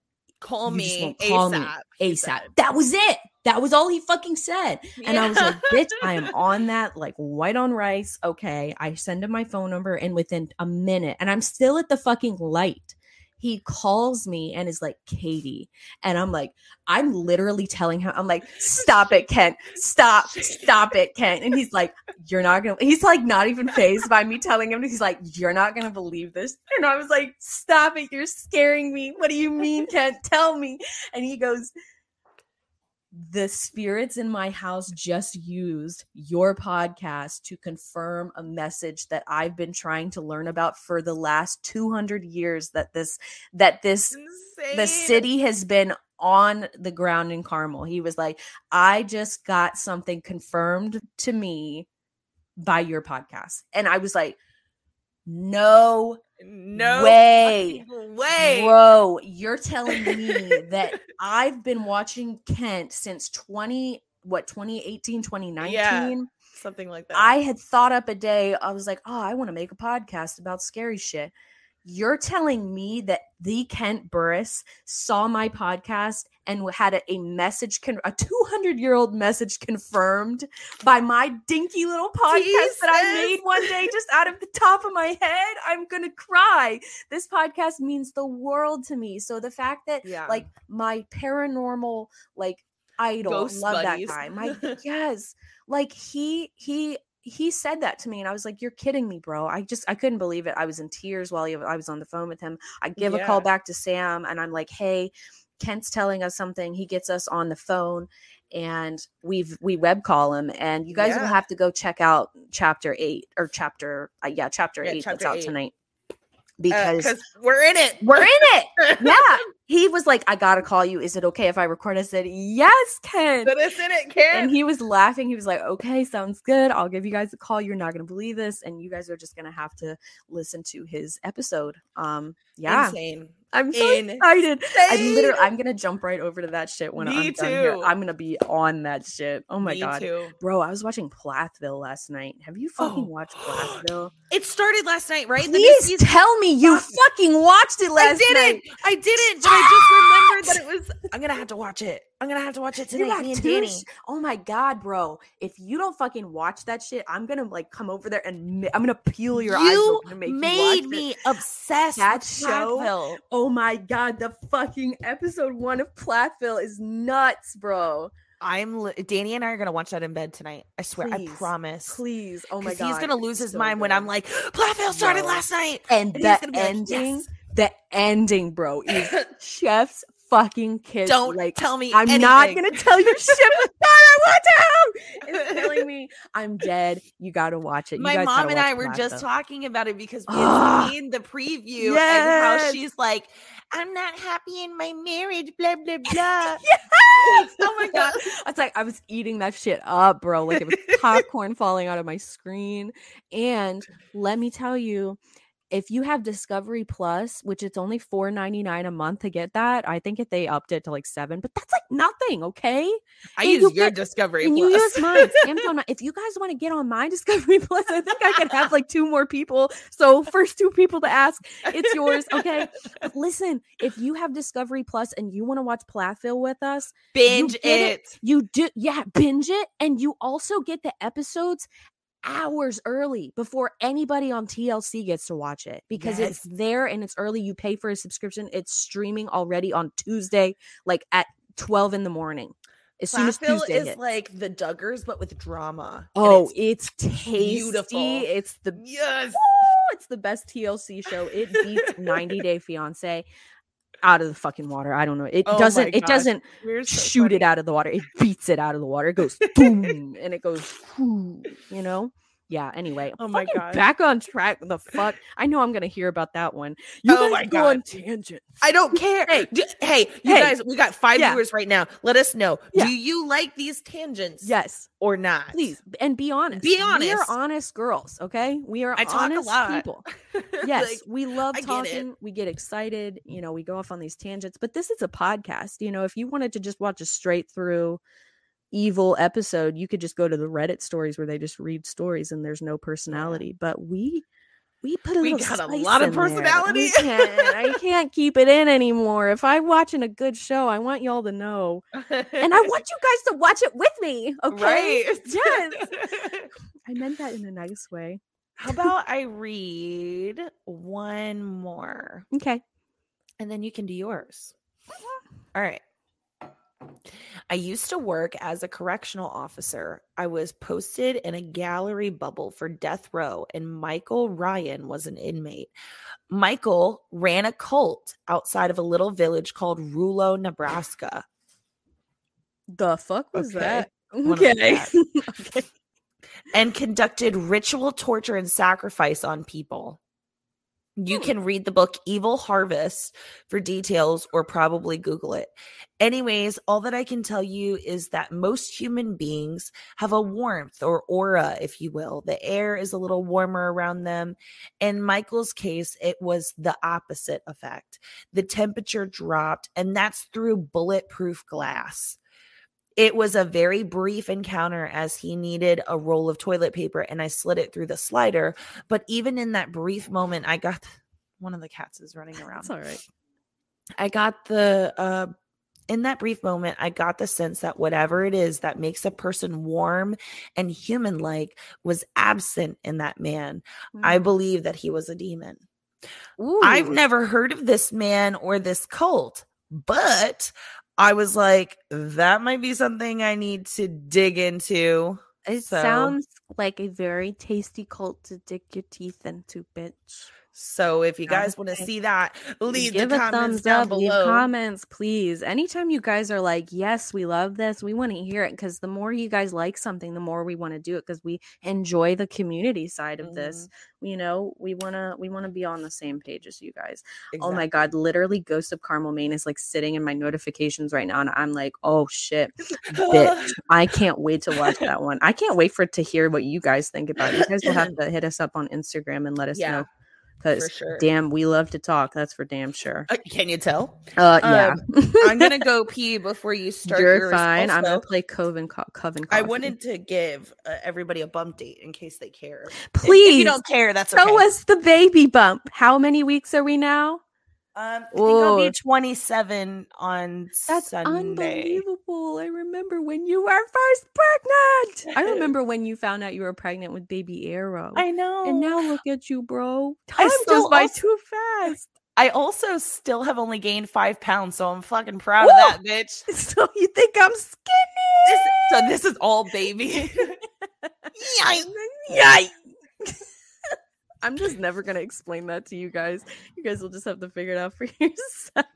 Call You me call me ASAP. he ASAP. That was it. That was all he fucking said. And I was like, bitch, I am on that like white on rice. Okay. I send him my phone number and within a minute, and I'm still at the fucking light. He calls me and is like, Katie. And I'm like, I'm literally telling him, I'm like, stop it, Kent. Stop, stop it, Kent. And he's like, You're not gonna he's like not even phased by me telling him. He's like, You're not gonna believe this. And I was like, Stop it, you're scaring me. What do you mean, Kent? Tell me. And he goes, the spirits in my house just used your podcast to confirm a message that I've been trying to learn about for the last 200 years that this that this Insane. the city has been on the ground in Carmel. He was like, I just got something confirmed to me by your podcast. And I was like, no No way. way. Bro, you're telling me that I've been watching Kent since 20 what 2018 2019 Something like that. I had thought up a day I was like oh I want to make a podcast about scary shit you're telling me that the Kent Burris saw my podcast and had a, a message con- a 200 year old message confirmed by my dinky little podcast that I made one day just out of the top of my head I'm going to cry this podcast means the world to me so the fact that yeah. like my paranormal like idol Ghost love buddies. that guy my yes like he he he said that to me and i was like you're kidding me bro. I just i couldn't believe it. I was in tears while he, i was on the phone with him. I give a call back to sam and i'm like hey kent's telling us something. He gets us on the phone and we've we web call him and you guys will have to go check out chapter eight or chapter uh, yeah chapter Yeah, eight that's out eight. tonight because because we're in it. we're in it. Yeah. He was like i gotta call you. Is it okay if i record? I said yes Kent. Put us in it, Karen. and he was laughing. He was like okay sounds good. I'll give you guys a call. You're not gonna believe this and you guys are just gonna have to listen to his episode. Um yeah. Insane. I'm so Insane. excited i literally i'm gonna jump right over to that shit when Me i'm done here. i'm gonna be on that shit oh my Me god too. bro i was watching plathville last night have you fucking Oh. watched plathville It started last night, right? Please tell me you fucking watched it last I didn't. night I didn't. I didn't, but I just remembered that it was. I'm gonna have to watch it. I'm gonna have to watch it You tonight. got Me and two Danny. sh- oh my god, bro! If you don't fucking watch that shit, I'm gonna like come over there and mi- I'm gonna peel your eyes you make you made watch me it. obsessed That with show? Plathville. Oh my god, the fucking episode one of Plathville is nuts, bro. I'm li- Danny and I are gonna watch that in bed tonight. I swear, Please. I promise. Please. Oh my god. he's gonna lose his so mind when I'm like, Plathville started Yo. last night. and and the be like, ending, "Yes." the ending, bro, is chef's fucking kiss. Don't like tell me. I'm not anything. gonna tell you shit, I want to. It's killing me. I'm dead. You gotta watch it. You My guys mom and I were just Plaza. talking about it because we had seen the preview and how she's like, I'm not happy in my marriage, blah blah blah. Yes! Oh my god. It's like I was eating that shit up, bro. Like it was popcorn falling out of my screen. And let me tell you, if you have Discovery Plus, which it's only $4.99 a month to get that, I think if they upped it to like seven, but that's like nothing, okay? I And use you your get- Discovery And you use mine. Amazon. If you guys want to get on my Discovery Plus, I think I could have like two more people. So first two people to ask, it's yours, okay? But listen, if you have Discovery Plus and you want to watch Plathville with us, Binge get it. it. you do yeah, binge it, and you also get the episodes hours early before anybody on TLC gets to watch it because it's there and it's early. You pay for a subscription. It's streaming already on Tuesday, like at 12 in the morning. As soon as Tuesday is hits. like the Duggars, but with drama. Oh, it's- it's, tasty. beautiful. It's the yes. It's the best TLC show. It beats 90 Day Fiance out of the fucking water. I don't know. It Oh doesn't. It doesn't We're so shoot it out of the water. It beats it out of the water. It goes boom, and it goes. whoo, You know. Yeah. Anyway. Oh my gosh. Back on track. The fuck. I know I'm gonna hear about that one. You Oh guys my go God. on tangents. I don't care. Hey, D- hey, you hey. guys, we got five Yeah. viewers right now. Let us know. Yeah. Do you like these tangents? Yes. or not? Please and be honest. Be honest. We are honest. honest girls. Okay. We are I talk a lot. people. Yes, Like, we love I get talking. We get excited. You know, we go off on these tangents, but this is a podcast. You know, if you wanted to just watch a straight through evil episode, you could just go to the Reddit stories where they just read stories and there's no personality. But we we put a We got a lot of in there. We personality. can't- I can't keep it in anymore. If I'm watching a good show, I want y'all to know, and I want you guys to watch it with me. Okay? Right. Yes. I meant that in a nice way. How about I read one more Okay. and then you can do yours? All right. I used to work as a correctional officer. I was posted in a gallery bubble for death row, and Michael Ryan was an inmate. Michael ran a cult outside of a little village called Rulo, Nebraska. The fuck was Okay. that? Okay. okay. and conducted ritual torture and sacrifice on people. You Hmm. can read the book Evil Harvest for details or probably Google it. Anyways, all that I can tell you is that most human beings have a warmth or aura, if you will. The air is a little warmer around them. In Michael's case, it was the opposite effect. The temperature dropped, and that's through bulletproof glass it was a very brief encounter as he needed a roll of toilet paper and I slid it through the slider. But even in that brief moment, I got one of the cats is running around. All right. I got the uh in that brief moment, I got the sense that whatever it is that makes a person warm and human like was absent in that man. I believe that he was a demon. I've never heard of this man or this cult, but I was like, that might be something I need to dig into. It so- sounds like a very tasty cult to dig your teeth into, bitch. So if you guys want to see that, leave Give the a comments thumbs down up, leave below. comments, please. Anytime you guys are like, yes, we love this, we want to hear it because the more you guys like something, the more we want to do it because we enjoy the community side of this. Mm-hmm. You know, we wanna we wanna be on the same page as you guys. Oh my god, literally Ghost of Carmel Maine is like sitting in my notifications right now, and I'm like, oh shit, bitch. I can't wait to watch that one. I can't wait for it to hear what you guys think about it. You guys will have to hit us up on Instagram and let us Yeah, know. Because sure. damn, we love to talk. That's for damn sure. Uh, Can you tell? Uh, yeah. I'm gonna go pee before you start. You're yours fine. I'm gonna play Coven co- Coven. I wanted to give uh, everybody a bump date in case they care. If- Please if you don't care, that's okay. show us the baby bump. How many weeks are we now? Um, I think I'll be 27 on That's Sunday. unbelievable. I remember when you were first pregnant. I remember when you found out you were pregnant with baby Arrow. I know. and now look at you, bro. Time goes by also- too fast. I also still have only gained five pounds, so I'm fucking proud Woo! of that, bitch. So you think I'm skinny? this, so this is all baby. Yikes. Yikes. I'm just never gonna explain that to you guys. You guys will just have to figure it out for yourself.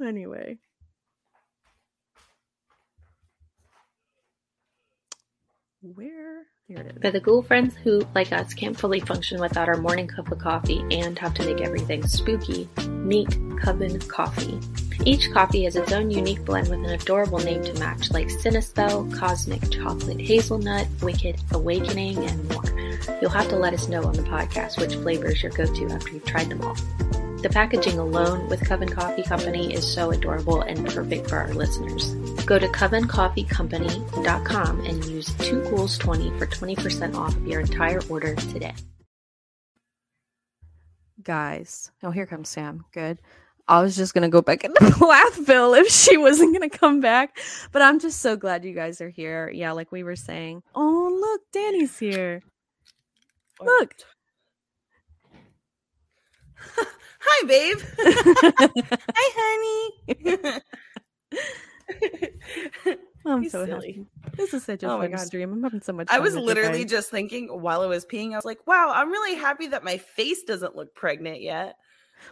anyway. Where here it is. For the ghoul friends who, like us, can't fully function without our morning cup of coffee and have to make everything spooky, meet Coven Coffee. Each coffee has its own unique blend with an adorable name to match, like Cinnaspell, Cosmic Chocolate Hazelnut, Wicked Awakening, and more. You'll have to let us know on the podcast which flavor is your go to after you've tried them all. The packaging alone with Coven Coffee Company is so adorable and perfect for our listeners. Go to covencoffeecompany.com and use 2ghouls20 for 20% off of your entire order today. guys. Oh, here comes Sam. Good. I was just gonna go back into Plathville if she wasn't gonna come back, but I'm just so glad you guys are here. Yeah, like we were saying. Oh, look, Danny's here. Look. Hi, babe. Hi, honey. I'm He's so silly. happy. This is such a Oh fun God. stream. I'm having so much. I was literally just thinking while I was peeing, I was like, wow, I'm really happy that my face doesn't look pregnant yet.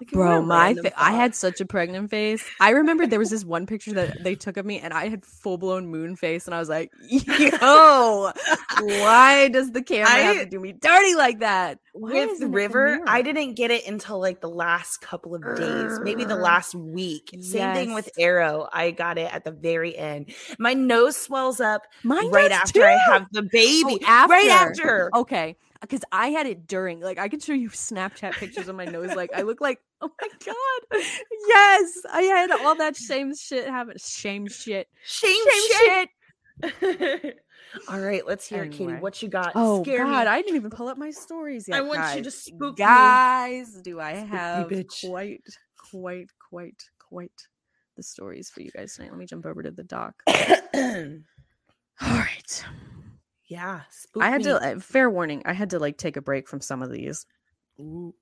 Like, Bro, my fa- I had such a pregnant face. I remember there was this one picture that they took of me, and I had full blown moon face, and I was like, "Yo, why does the camera have to do me dirty like that?" Why with River, I didn't get it until like the last couple of days, maybe the last week. Same thing with Arrow. I got it at the very end. My nose swells up Mine right does after I have the oh, baby. Oh, Right after. after. Okay, because I had it during. Like, I could show you Snapchat pictures of my nose. Like, I look like, oh my god, yes, I had all that shame shit happen. Shame shit. Shame, Shame shit. shit. All right, let's hear it, Katie. What you got? Oh Scare God, me. I didn't even pull up my stories yet. I want you to guys. spook me. guys. Do I Spooky have quite, quite, quite, quite the stories for you guys tonight? Let me jump over to the doc. All right, yeah, I had me. to. uh, Fair warning, I had to like take a break from some of these. Ooh.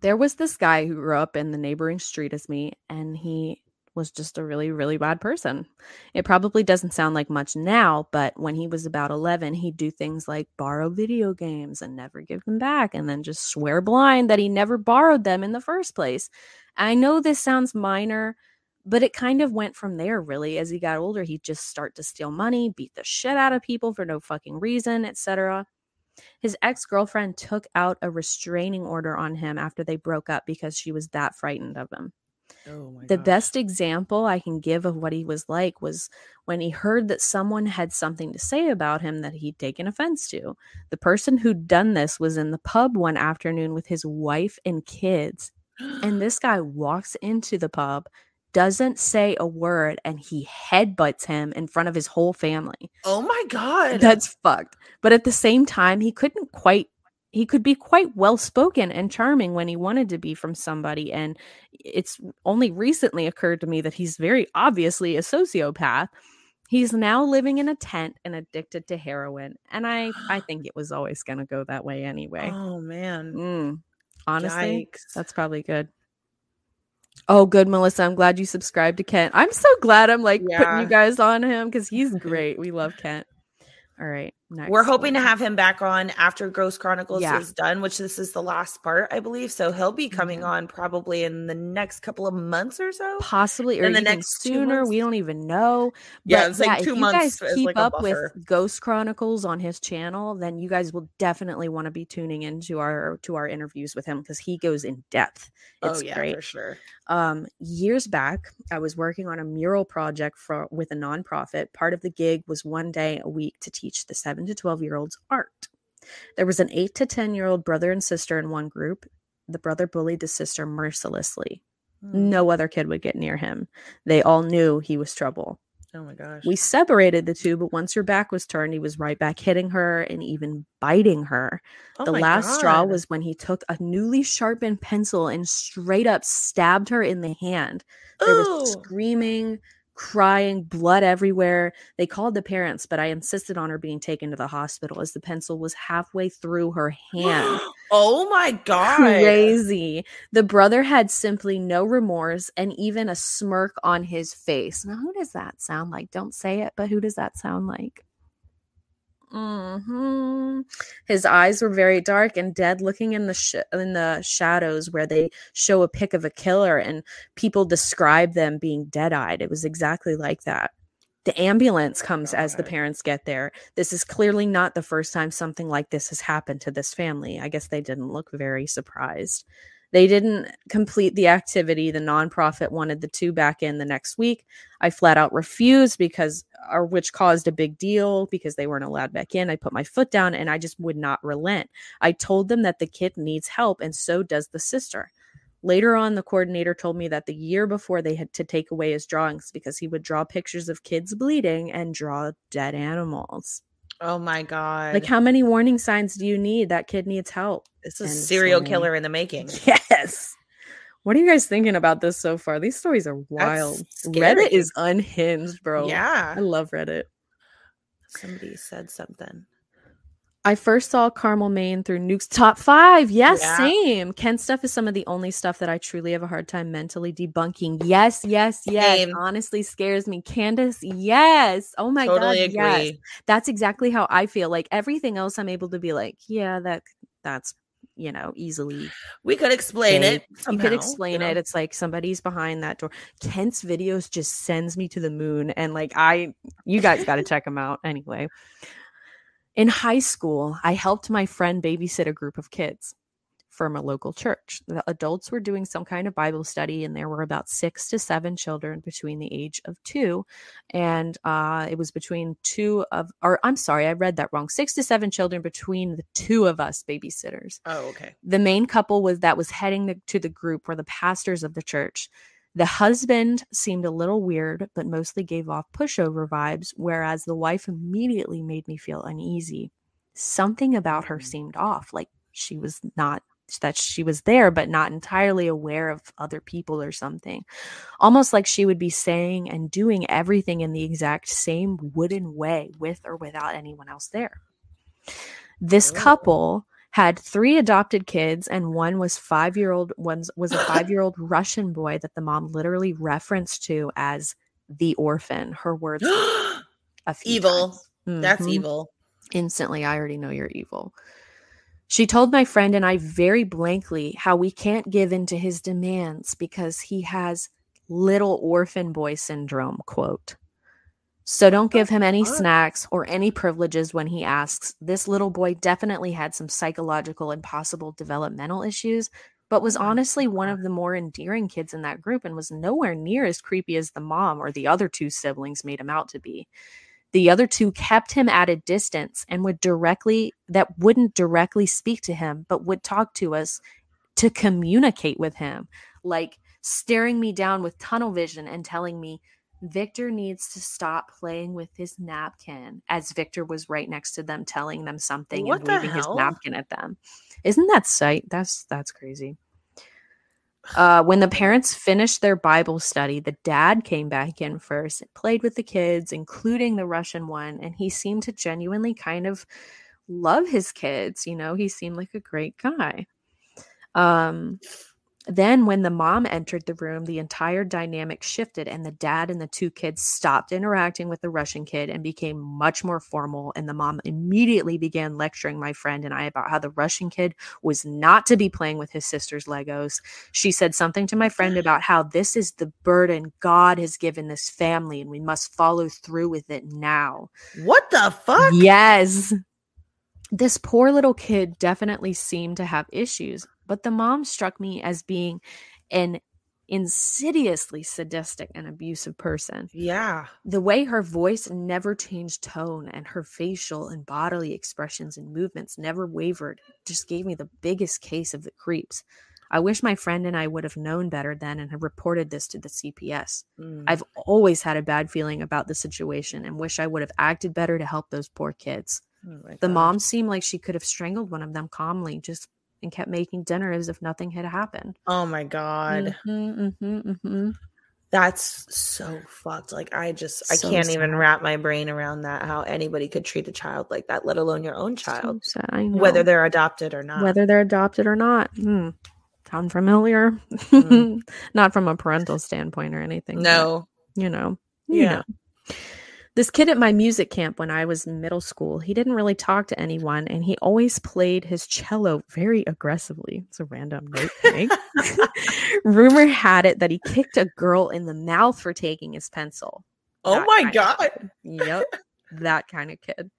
There was this guy who grew up in the neighboring street as me, and he was just a really, really bad person. It probably doesn't sound like much now, but when he was about 11, he'd do things like borrow video games and never give them back, and then just swear blind that he never borrowed them in the first place. I know this sounds minor, but it kind of went from there, really. As he got older, he'd just start to steal money, beat the shit out of people for no fucking reason, etc. His ex girlfriend took out a restraining order on him after they broke up because she was that frightened of him. Oh my The gosh. best example I can give of what he was like was when he heard that someone had something to say about him that he'd taken offense to. The person who'd done this was in the pub one afternoon with his wife and kids. And this guy walks into the pub, doesn't say a word, and he headbutts him in front of his whole family. oh my god. That's fucked. But at the same time, he couldn't quite he could be quite well spoken and charming when he wanted to be from somebody and it's only recently occurred to me that he's very obviously a sociopath. He's now living in a tent and addicted to heroin and I I think it was always going to go that way anyway. oh man. Mm, honestly, Yikes. that's probably good. Oh, good, Melissa. I'm glad you subscribed to Kent. I'm so glad I'm like putting you guys on him because he's great. We love Kent. All right. Next We're hoping to have him back on after Ghost Chronicles Yeah. is done, which this is the last part, I believe. So he'll be coming Mhm. on probably in the next couple of months or so. possibly or in the even next sooner. We don't even know. Yeah, But it's like if two you months guys keep like up with Ghost Chronicles on his channel, then you guys will definitely want to be tuning into our to our interviews with him because he goes in depth. It's oh yeah, great. for sure. um years back i was working on a mural project for with a nonprofit part of the gig was one day a week to teach the 7 to 12 year olds art there was an 8 to 10 year old brother and sister in one group the brother bullied the sister mercilessly Mm. no other kid would get near him they all knew he was trouble Oh my gosh. we separated the two but once her back was turned he was right back hitting her and even biting her Oh the last straw was when he took a newly sharpened pencil and straight up stabbed her in the hand. There was Ooh. screaming, crying, blood everywhere. They called the parents, but I insisted on her being taken to the hospital as the pencil was halfway through her hand. oh my god. Crazy. The brother had simply no remorse and even a smirk on his face. Now, who does that sound like? Don't say it, but who does that sound like? Hmm His eyes were very dark and dead, looking in the sh- in the shadows where they show a pic of a killer, and people describe them being dead eyed. It was exactly like that. The ambulance comes as the parents get there. This is clearly not the first time something like this has happened to this family. I guess they didn't look very surprised. They didn't complete the activity. The nonprofit wanted the two back in the next week. I flat out refused because, or which caused a big deal because they weren't allowed back in. I put my foot down and I just would not relent. I told them that the kid needs help and so does the sister. Later on, the coordinator told me that the year before they had to take away his drawings because he would draw pictures of kids bleeding and draw dead animals. Oh my god. Like, how many warning signs do you need? That kid needs help. it's a and serial so- killer in the making. Yes. What are you guys thinking about this so far? These stories are wild. Reddit is unhinged, bro. Yeah. I love Reddit. Somebody said something. I first saw Carmel Maine through Nuke's top five. Yes, Yeah. same. Kent stuff is some of the only stuff that I truly have a hard time mentally debunking. Yes, yes, yes. Same. Honestly scares me. Candace, yes. Oh my totally god, agree. yes. That's exactly how I feel. Like everything else, I'm able to be like, yeah, that that's you know easily We could explain it. you could explain know? it. It's like somebody's behind that door. Kent's videos just sends me to the moon, and like I, you guys got to check them out anyway. In high school, I helped my friend babysit a group of kids from a local church. The adults were doing some kind of Bible study, and there were about six to seven children between the age of two, and uh, it was between two of, or I'm sorry, I read that wrong. Six to seven children between the two of us babysitters Oh, okay. the main couple was that was heading the, to the group were the pastors of the church the husband seemed a little weird but mostly gave off pushover vibes whereas the wife immediately made me feel uneasy something about her Mhm. seemed off like she was not that she was there but not entirely aware of other people or something almost like she would be saying and doing everything in the exact same wooden way with or without anyone else there this Oh. couple had three adopted kids and one was five year old one was a five year old russian boy that the mom literally referenced to as the orphan her words a Evil. times. That's mm-hmm. evil. instantly i already know you're evil she told my friend and i very blankly how we can't give in to his demands because he has little orphan boy syndrome quote so don't give him any snacks or any privileges when he asks. This little boy definitely had some psychological and possible developmental issues but was Oh honestly one of the more endearing kids in that group and was nowhere near as creepy as the mom or the other two siblings made him out to be. The other two kept him at a distance and would directly that wouldn't directly speak to him but would talk to us to communicate with him like staring me down with tunnel vision and telling me Victor needs to stop playing with his napkin as Victor was right next to them telling them something What and waving his napkin at them. Isn't that sight? That's that's crazy. Uh, when the parents finished their Bible study, the dad came back in first, played with the kids, including the Russian one, and he seemed to genuinely kind of love his kids. You know, he seemed like a great guy. Um, then, when the mom entered the room, the entire dynamic shifted, and the dad and the two kids stopped interacting with the Russian kid and became much more formal. And the mom immediately began lecturing my friend and I about how the Russian kid was not to be playing with his sister's Legos. She said something to my friend about how this is the burden God has given this family and we must follow through with it now. What the fuck? Yes. This poor little kid definitely seemed to have issues, but the mom struck me as being an insidiously sadistic and abusive person. Yeah. The way her voice never changed tone and her facial and bodily expressions and movements never wavered just gave me the biggest case of the creeps. I wish my friend and I would have known better then and had reported this to the CPS. Mm. I've always had a bad feeling about the situation and wish I would have acted better to help those poor kids. Oh The God. mom seemed like she could have strangled one of them calmly, just and kept making dinner as if nothing had happened. Oh my god. Mhm, mhm, mhm. That's so fucked. Like I just I can't even wrap my brain around that. How anybody could treat a child like that, let alone your own child, So whether they're adopted or not. whether they're adopted or not. Hmm. Sound familiar? Mm. not from a parental standpoint or anything. but, no, you know. you Yeah. know. This kid at my music camp when I was in middle school, he didn't really talk to anyone and he always played his cello very aggressively. It's a random note make. Rumor had it that he kicked a girl in the mouth for taking his pencil. oh That my god. Yep. that kind of kid.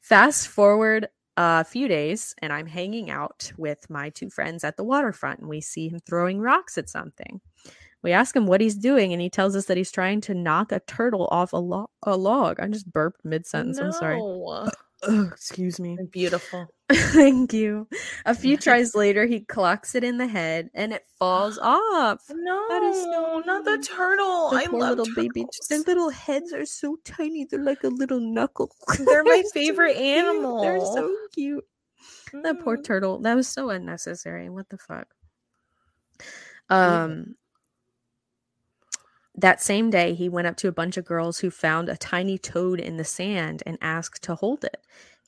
Fast forward a few days, and I'm hanging out with my two friends at the waterfront, and we see him throwing rocks at something. We ask him what he's doing, and he tells us that he's trying to knock a turtle off a, lo- a log. I just burped mid sentence. I'm sorry. No. Ugh, excuse me. Beautiful. Thank you. A few tries later, he clocks it in the head, and it falls off. No, That is so not the turtle. The I poor love little baby. Their little heads are so tiny. They're like a little knuckle. They're my so favorite cute. They're so cute. That poor Mm. turtle. That was so unnecessary. What the fuck? Um that same day he went up to a bunch of girls who found a tiny toad in the sand and asked to hold it.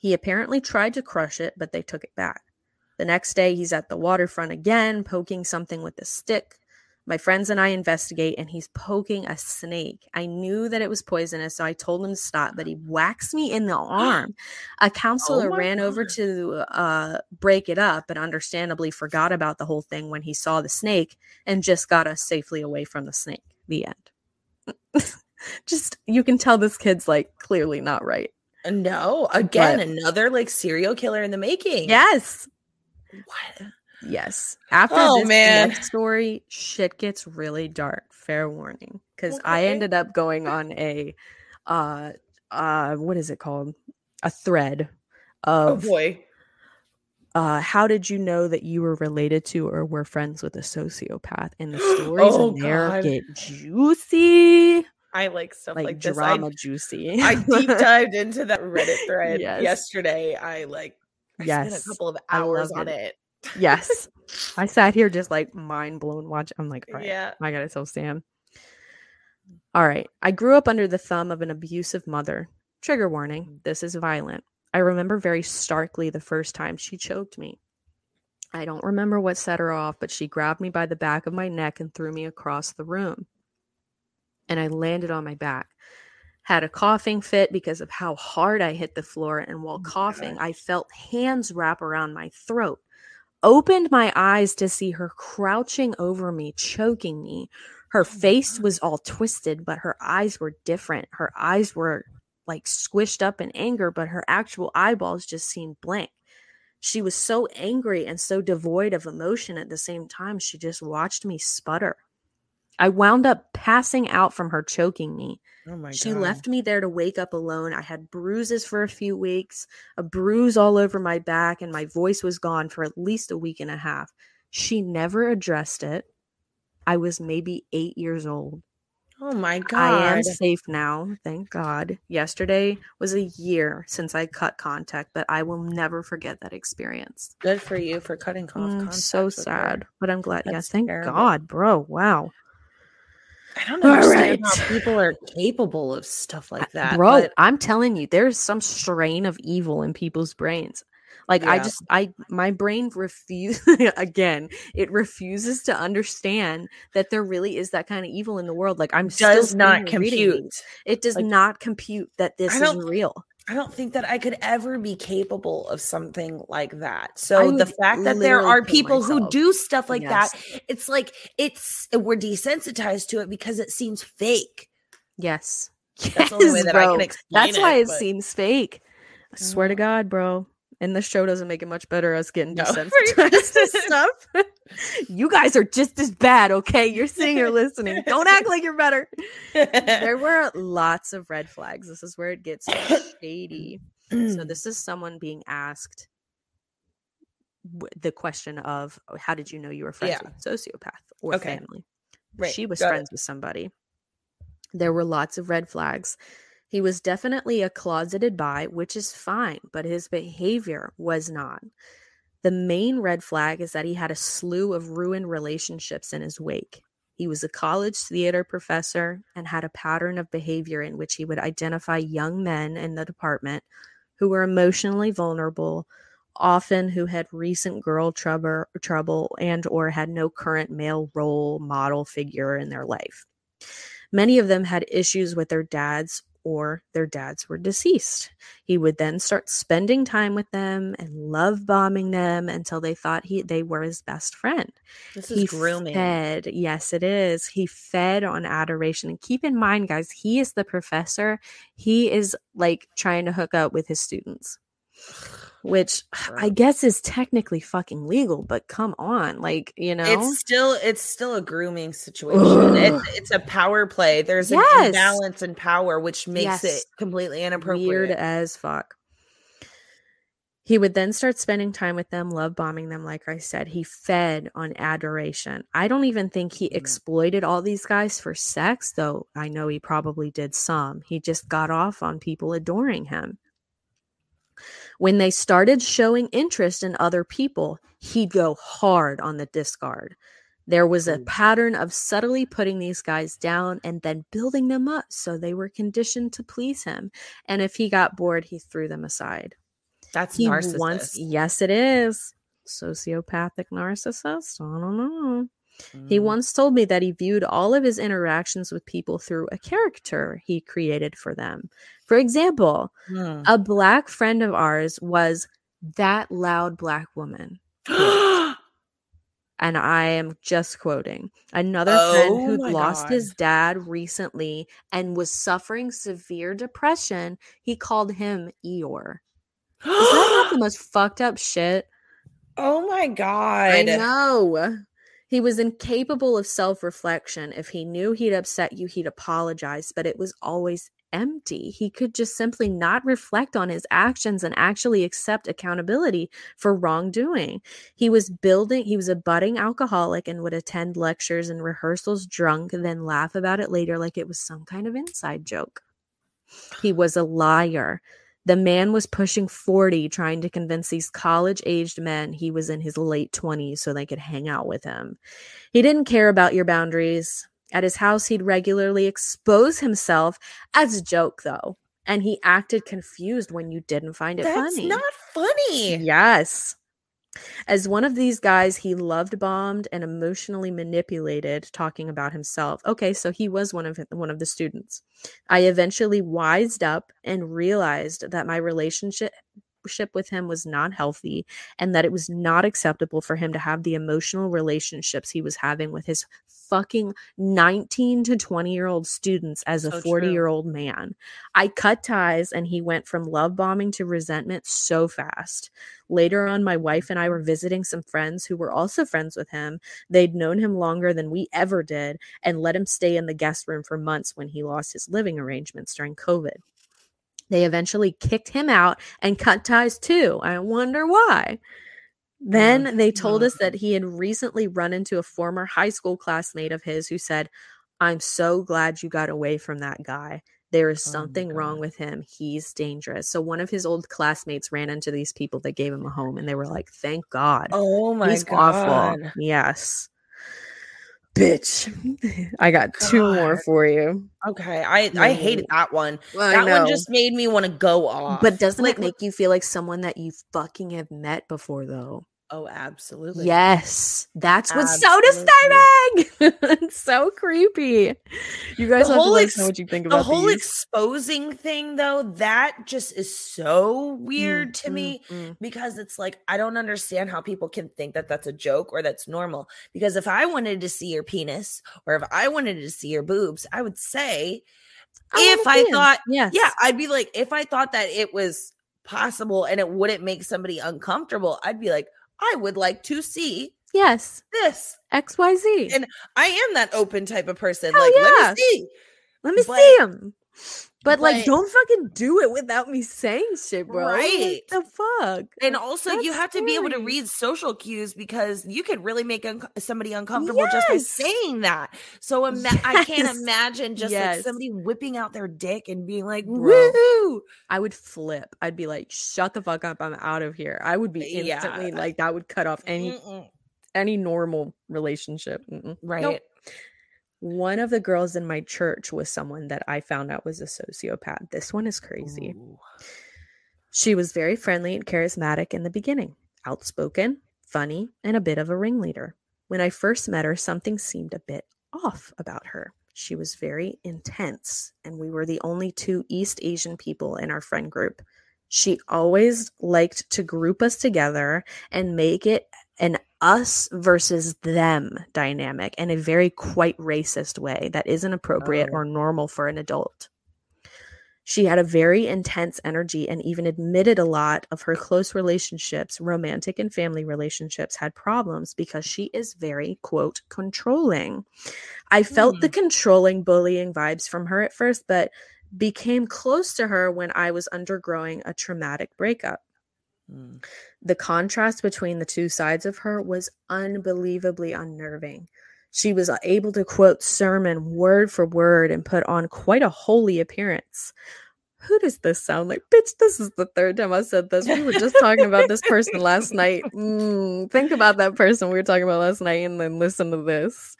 He apparently tried to crush it, but they took it back. The next day he's at the waterfront again, poking something with a stick. My friends and I investigate, and he's poking a snake. I knew that it was poisonous, so I told him to stop, but he whacks me in the arm. A counselor Oh ran over to uh, break it up, but understandably forgot about the whole thing when he saw the snake and just got us safely away from the snake. The end. just, you can tell this kid's like clearly not right. No, again, But- another like serial killer in the making. Yes. What? Yes. After Oh, this man. story, shit gets really dark. Fair warning. Because I ended up going on a uh uh what is it called? A thread Oh of boy. Uh how did you know that you were related to or were friends with a sociopath? And the stories Oh, in there God. get juicy. I like stuff Like, like, this. drama I, juicy. I deep dived into that Reddit thread Yes. yesterday. I like I spent Yes, a couple of hours on it. it. yes. I sat here just like mind blown watch. I'm like, right. Yeah. I gotta tell Sam. All right. I grew up under the thumb of an abusive mother. Trigger warning this is violent. I remember very starkly the first time she choked me. I don't remember what set her off, but she grabbed me by the back of my neck and threw me across the room. And I landed on my back. Had a coughing fit because of how hard I hit the floor. And while Oh coughing, God. I felt hands wrap around my throat. Opened my eyes to see her crouching over me, choking me. Her Oh face was all twisted, but her eyes were different. Her eyes were like squished up in anger, but her actual eyeballs just seemed blank. She was so angry and so devoid of emotion at the same time. She just watched me sputter. I wound up passing out from her choking me. Oh my she god. left me there to wake up alone. I had bruises for a few weeks, a bruise all over my back, and my voice was gone for at least a week and a half. She never addressed it. I was maybe eight years old. Oh my god. I am safe now, thank God. Yesterday was a year since I cut contact, but I will never forget that experience. Good for you for cutting off Mm, contact. so with her. sad, but I'm glad. That's yes, thank terrible. God, bro. Wow, I don't understand right. how people are capable of stuff like that. bro. but- I'm telling you, there's some strain of evil in people's brains. Like I just, I my brain refuse again. It refuses to understand that there really is that kind of evil in the world. Like I'm still does not sitting here reading compute. It does Like- not compute that this is real. I don't think that I could ever be capable of something like that. So the fact that there are people who do stuff like Yes. that, it's like it's we're desensitized to it because it seems fake. Yes. That's the only way Yes, that I bro. can explain That's why it but- seems fake. I swear to Mhm. God, bro. And the show doesn't make it much better us getting No. desensitized to stuff. you guys are just as bad, okay? You're sitting here listening. Don't act like you're better. There were lots of red flags. This is where it gets shady. So this is someone being asked the question of "Oh, how did you know you were friends Yeah. with a sociopath or Okay. family? Right, She was got it. friends with somebody. There were lots of red flags. He was definitely a closeted bi, which is fine, but his behavior was not. The main red flag is that he had a slew of ruined relationships in his wake. He was a college theater professor and had a pattern of behavior in which he would identify young men in the department who were emotionally vulnerable, often who had recent girl trouble, trouble and or had no current male role model figure in their life. Many of them had issues with their dads or their dads were deceased. He would then start spending time with them and love bombing them until they thought he they were his best friend. This he is grooming. fed, yes, it is. He fed on adoration. And keep in mind, guys, he is the professor. He is like trying to hook up with his students which I guess is technically fucking legal, but come on, like you know, It's still it's still a grooming situation. It's, it's a power play. There's Yes. an imbalance in power, which makes Yes. it completely inappropriate. weird as fuck. He would then start spending time with them, love bombing them. Like I said, he fed on adoration. I don't even think he Mhm. exploited all these guys for sex, though I know he probably did some. He just got off on people adoring him. When they started showing interest in other people, he'd go hard on the discard. There was a pattern of subtly putting these guys down and then building them up so they were conditioned to please him. And if he got bored, he threw them aside. That's He narcissist. wants, yes, it is. Sociopathic narcissist. I don't know. He Mm. once told me that he viewed all of his interactions with people through a character he created for them. For example, Mm. a black friend of ours was that loud black woman. And I am just quoting another friend Oh who my lost God. his dad recently and was suffering severe depression. He called him Eeyore. Is that not the most fucked up shit? oh my god. I know. He was incapable of self reflection. If he knew he'd upset you, he'd apologize, but it was always empty. He could just simply not reflect on his actions and actually accept accountability for wrongdoing. He was building, he was a budding alcoholic and would attend lectures and rehearsals drunk then laugh about it later like it was some kind of inside joke. He was a liar. The man was pushing 40, trying to convince these college aged men he was in his late 20s so they could hang out with him. He didn't care about your boundaries. At his house, he'd regularly expose himself as a joke, though, and he acted confused when you didn't find it That's funny. not funny. Yes. As one of these guys, he loved bombed and emotionally manipulated, talking about himself. Okay, so he was one of one of the students. I eventually wised up and realized that my relationship with him was not healthy and that it was not acceptable for him to have the emotional relationships he was having with his fucking 19 to 20 year old students as a 40 true. year old man. I cut ties and he went from love bombing to resentment so fast. Later on, my wife and I were visiting some friends who were also friends with him. They'd known him longer than we ever did and let him stay in the guest room for months when he lost his living arrangements during COVID. They eventually kicked him out and cut ties too. I wonder why. Then they told us that he had recently run into a former high school classmate of his who said, I'm so glad you got away from that guy. There is Oh something wrong with him. He's dangerous. So one of his old classmates ran into these people that gave him a home and they were like, Thank God. Oh my He's god. awful. Yes. Bitch. I got two more for you. Okay. I I hated that one. I that one just made me want to go off. But doesn't Like, it make you feel like someone that you fucking have met before though? Oh, absolutely. Yes. That's what's Absolutely. so disturbing. so creepy. You guys The have to let ex- know what you think about The whole these. exposing thing, though, that just is so weird to Mm, me mm, mm. because it's like I don't understand how people can think that that's a joke or that's normal. Because if I wanted to see your penis or if I wanted to see your boobs, I would say, I if I thought- yes. yeah, I'd be like, if I thought that it was possible and it wouldn't make somebody uncomfortable, I'd be like, I would like to see Yes. this. XYZ. And I am that open type of person. Hell like, yeah. let me see. Let me but- see him. But, like, don't fucking do it without me saying shit, bro. Right. What the fuck? And also, you That's have to be able to read social cues because you could really make un- somebody uncomfortable just by saying that. So ima- I can't imagine just Yes. like somebody whipping out their dick and being like, Bro. "Woohoo!" I would flip. I'd be like, "Shut the fuck up! I'm out of here." I would be Yeah. instantly like that. Would cut off any Mm-mm. any normal relationship. Mm-mm. Right? Nope. One of the girls in my church was someone that I found out was a sociopath. This one is crazy. Ooh. She was very friendly and charismatic in the beginning, outspoken, funny, and a bit of a ringleader. When I first met her, something seemed a bit off about her. She was very intense, and we were the only two East Asian people in our friend group. She always liked to group us together and make it an us versus them dynamic in a very quite racist way that isn't appropriate Oh. or normal for an adult. She had a very intense energy and even admitted a lot of her close relationships, romantic and family relationships, had problems because she is very, quote, controlling. I felt the hmm. controlling, bullying vibes from her at first, but became close to her when I was undergoing a traumatic breakup. Mm. The contrast between the two sides of her was unbelievably unnerving. She was able to quote sermon word for word and put on quite a holy appearance. Who does this sound like? Bitch, this is the third time I said this. We were just talking about this person last night. Mm, think about that person we were talking about last night and then listen to this.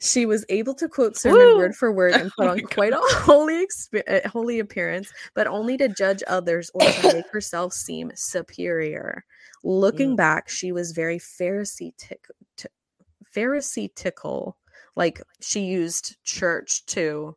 She was able to quote sermon Woo! word for word and put Oh on quite a holy exp- uh, holy appearance, but only to judge others or to make herself seem superior. Looking Mm. back, she was very Pharisaitic, t- Pharisaical. Like she used church to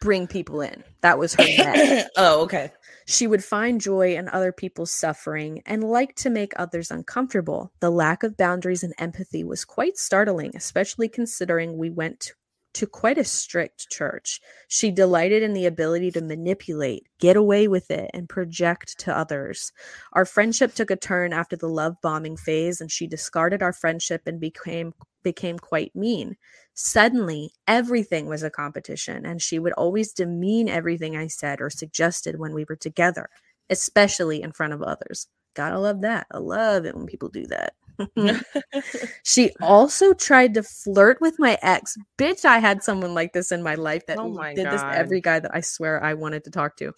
bring people in. That was her oh, okay. She would find joy in other people's suffering and like to make others uncomfortable. The lack of boundaries and empathy was quite startling, especially considering we went to, quite a strict church. She delighted in the ability to manipulate, get away with it, and project to others. Our friendship took a turn after the love bombing phase, and she discarded our friendship and became became quite mean. Suddenly, everything was a competition, and she would always demean everything I said or suggested when we were together, especially in front of others. Gotta love that. I love it when people do that. she also tried to flirt with my ex. Bitch, I had someone like this in my life that Oh my did this to every guy that I swear I wanted to talk to.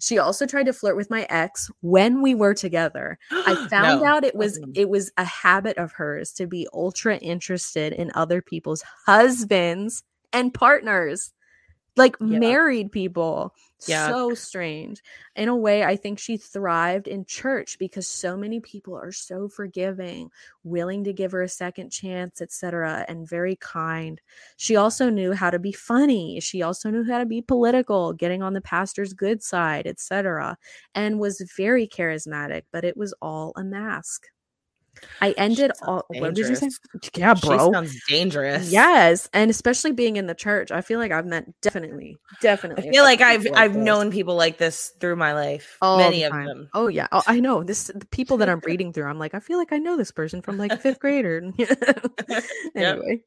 She also tried to flirt with my ex when we were together. I found No. out it was it was a habit of hers to be ultra interested in other people's husbands and partners. Like Yeah. married people. Yeah. So strange. In a way, I think she thrived in church because so many people are so forgiving, willing to give her a second chance, etc., and very kind. She also knew how to be funny. She also knew how to be political, getting on the pastor's good side, etc., and was very charismatic, but it was all a mask. I ended all what did you say? dangerous. Yeah, She bro. sounds dangerous. Yes, and especially being in the church, I feel like I've met definitely, definitely. a feel like I've I've this. known people like this through my life. All Many the of them. Oh yeah, oh, I know this. The people that I'm reading through, I'm like, I feel like I know this person from like fifth grade or. anyway,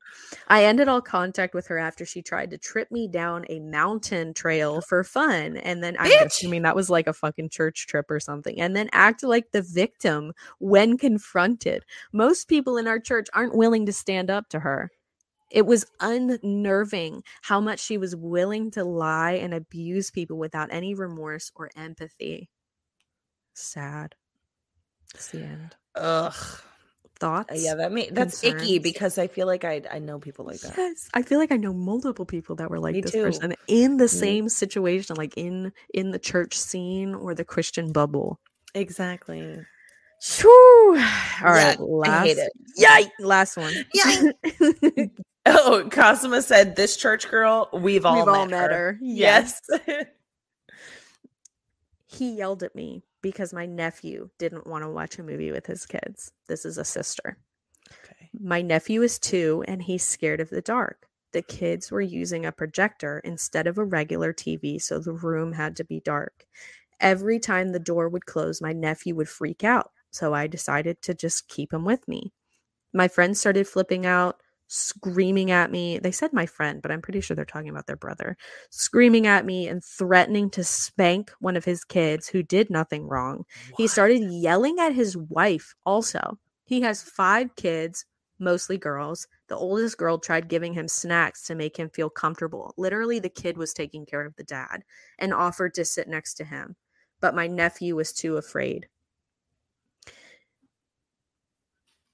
I ended all contact with her after she tried to trip me down a mountain trail for fun, and then I'm Bitch! assuming that was like a fucking church trip or something, and then act like the victim when confronted. Most people in our church aren't willing to stand up to her. It was unnerving how much she was willing to lie and abuse people without any remorse or empathy. Sad. It's the end. Ugh. Thoughts? Yeah, that may that's icky because I feel like I I know people like that. Yes, I feel like I know multiple people that were like Me this too. person in the Me- same situation, like in in the church scene or the Christian bubble. Exactly. Whew. All right, Yeah, last, I hate it. Yike! Last one. Yike. Oh, Cosima said this church girl, we've all, We've met, all met her. her. Yes. he yelled at me because my nephew didn't want to watch a movie with his kids. This is a sister. okay. My nephew is two and he's scared of the dark. The kids were using a projector instead of a regular TV, so the room had to be dark. Every time the door would close, my nephew would freak out. So I decided to just keep him with me. My friends started flipping out, screaming at me. They said my friend, but I'm pretty sure they're talking about their brother. Screaming at me and threatening to spank one of his kids who did nothing wrong. He started yelling at his wife also. He has five kids, mostly girls. The oldest girl tried giving him snacks to make him feel comfortable. Literally, the kid was taking care of the dad and offered to sit next to him. But my nephew was too afraid.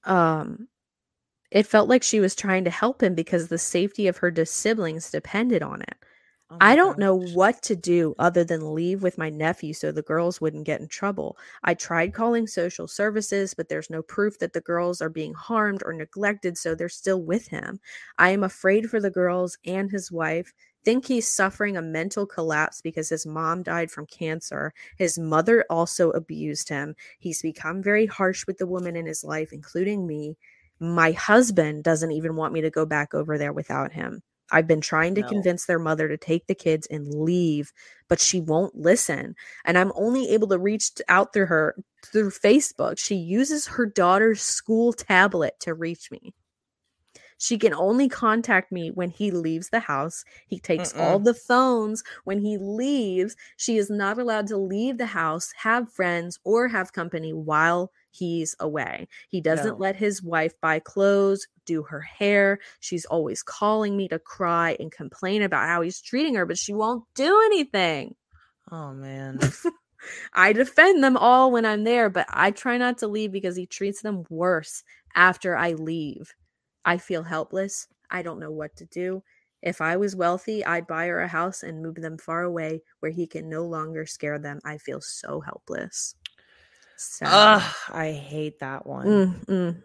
Um, It felt like she was trying to help him because the safety of her siblings depended on it. Oh I don't know what to do other than leave with my nephew so the girls wouldn't get in trouble. I tried calling social services, but there's no proof that the girls are being harmed or neglected, so they're still with him. I am afraid for the girls and his wife. Think he's suffering a mental collapse because his mom died from cancer. His mother also abused him. He's become very harsh with the women in his life, including me. My husband doesn't even want me to go back over there without him. I've been trying to No. convince their mother to take the kids and leave, but she won't listen. And I'm only able to reach out through her through Facebook. She uses her daughter's school tablet to reach me. She can only contact me when he leaves the house. He takes all the phones when he leaves. She is not allowed to leave the house, have friends, or have company while he's away. He doesn't No. let his wife buy clothes, do her hair. She's always calling me to cry and complain about how he's treating her, but she won't do anything. Oh man. I defend them all when I'm there, but I try not to leave because he treats them worse after I leave. I feel helpless. I don't know what to do. If I was wealthy, I'd buy her a house and move them far away where he can no longer scare them. I feel so helpless. Ugh, I hate that one. Mm, mm.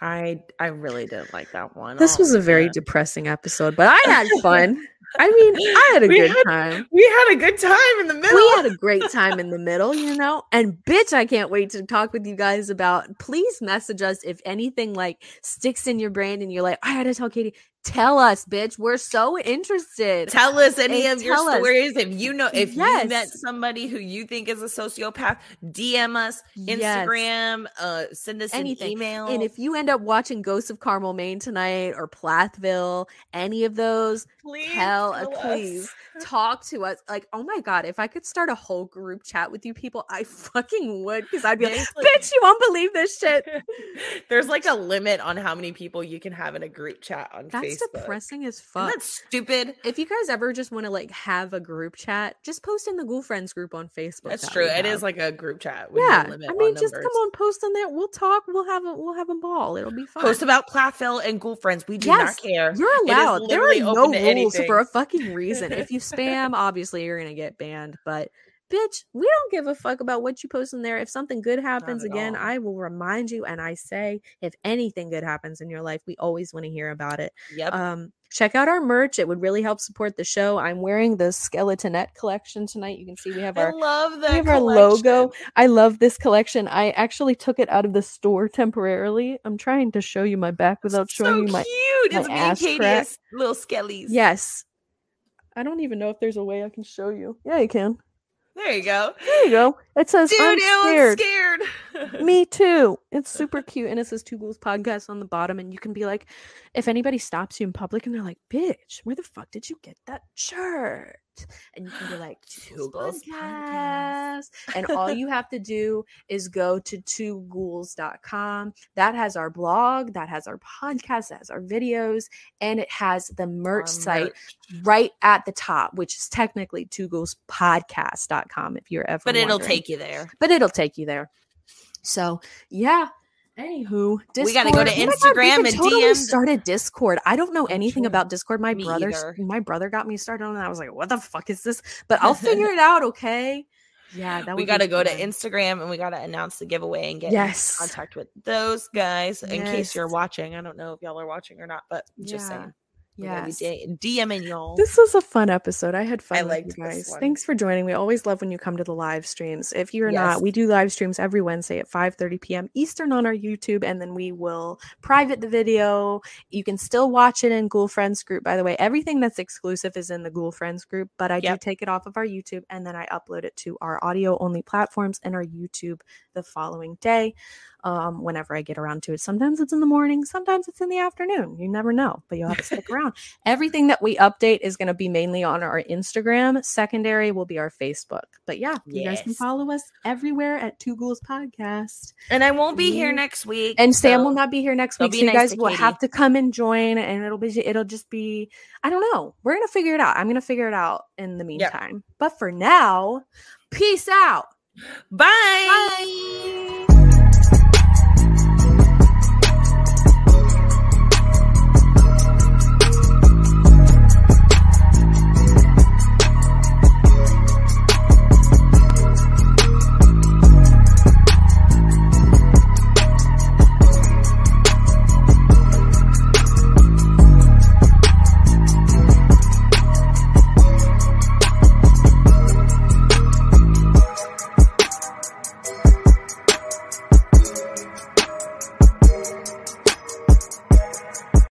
I I really didn't like that one. This Oh, was a very man. depressing episode, but I had fun. I mean, I had a We good had- time. we had a good time in the middle. we had a great time in the middle, you know. And bitch, I can't wait to talk with you guys about. Please message us if anything like sticks in your brain and you're like, I had to tell Katie. Tell us, bitch. We're so interested. Tell us any And of your us. stories. If you know, if you met somebody who you think is a sociopath, DM us, Yes. Instagram, uh, send us Anything. an email. And if you end up watching Ghosts of Carmel, Maine tonight or Plathville, any of those, please tell, uh, tell us. please. talk to us. Like, oh my god, if I could start a whole group chat with you people, I fucking would because I'd be like, like- bitch, you won't believe this shit. There's like a limit on how many people you can have in a group chat on That's Facebook. Depressing as fuck. that stupid? if you guys ever just want to like have a group chat, just post in the Ghoul Friends group on Facebook. That's that true. It is like a group chat. yeah. I mean, just come on, post on there. We'll talk. We'll have a we'll have a ball. It'll be fun. Post about Plathville and Ghoul Friends. We do Yes, not care. You're allowed. There are literally no rules anything. for a fucking reason. If you spam, obviously you're gonna get banned. But bitch, we don't give a fuck about what you post in there. If something good happens again, all. I will remind you. And I say, if anything good happens in your life, we always want to hear about it. Yep. Um, check out our merch. It would really help support the show. I'm wearing the Skeletonette collection tonight. You can see we have I our love that. we have our logo. I love this collection. I actually took it out of the store temporarily. I'm trying to show you my back without so showing you my cute. my It's me and ass little skellies. Yes. I don't even know if there's a way I can show you. Yeah, you can. There you go. There you go. It says Dude, I'm I'm scared. scared. Me too. It's super cute. And it says Two Ghouls Podcast on the bottom. And you can be like, if anybody stops you in public and they're like, bitch, where the fuck did you get that shirt? And you can be like, Two Ghouls Podcast. And all you have to do is go to twoghouls.com. That has our blog, that has our podcast, that has our videos, and it has the merch Our site merch. right at the top, which is technically two ghouls podcast.com if you're ever But it'll take you there. but it'll take you there. So yeah. Anywho, Discord. We gotta go to Oh God, Instagram could and totally DM start a Discord. I don't know anything about Discord. My Me brother, either. my brother got me started on it. I was like, "What the fuck is this?" But I'll figure it out. Okay. Yeah, that we got to go to. Instagram and we got to announce the giveaway and get Yes. in contact with those guys in case you're watching. I don't know if y'all are watching or not, but just Yeah. saying. We gotta Yes. D- DMing y'all. This was a fun episode. I had fun I with liked guys. one. Thanks for joining. We always love when you come to the live streams. If you're Yes. not, we do live streams every Wednesday at 5:30 p.m. Eastern on our YouTube, and then we will private the video. You can still watch it in Ghoul Friends group. By the way, everything that's exclusive is in the Ghoul Friends group, but I do take it off of our YouTube and then I upload it to our audio only platforms and our YouTube the following day. Um, whenever I get around to it. Sometimes it's in the morning, sometimes it's in the afternoon. You never know, but you'll have to stick around. Everything that we update is going to be mainly on our Instagram. Secondary will be our Facebook. But yeah, you guys can follow us everywhere at Two Ghouls Podcast. And I won't be here next week. And Sam will not be here next week, so you nice guys will have to come and join, and it'll be it'll just be I don't know. We're gonna figure it out. I'm gonna figure it out in the meantime. But for now, peace out. Bye. Bye.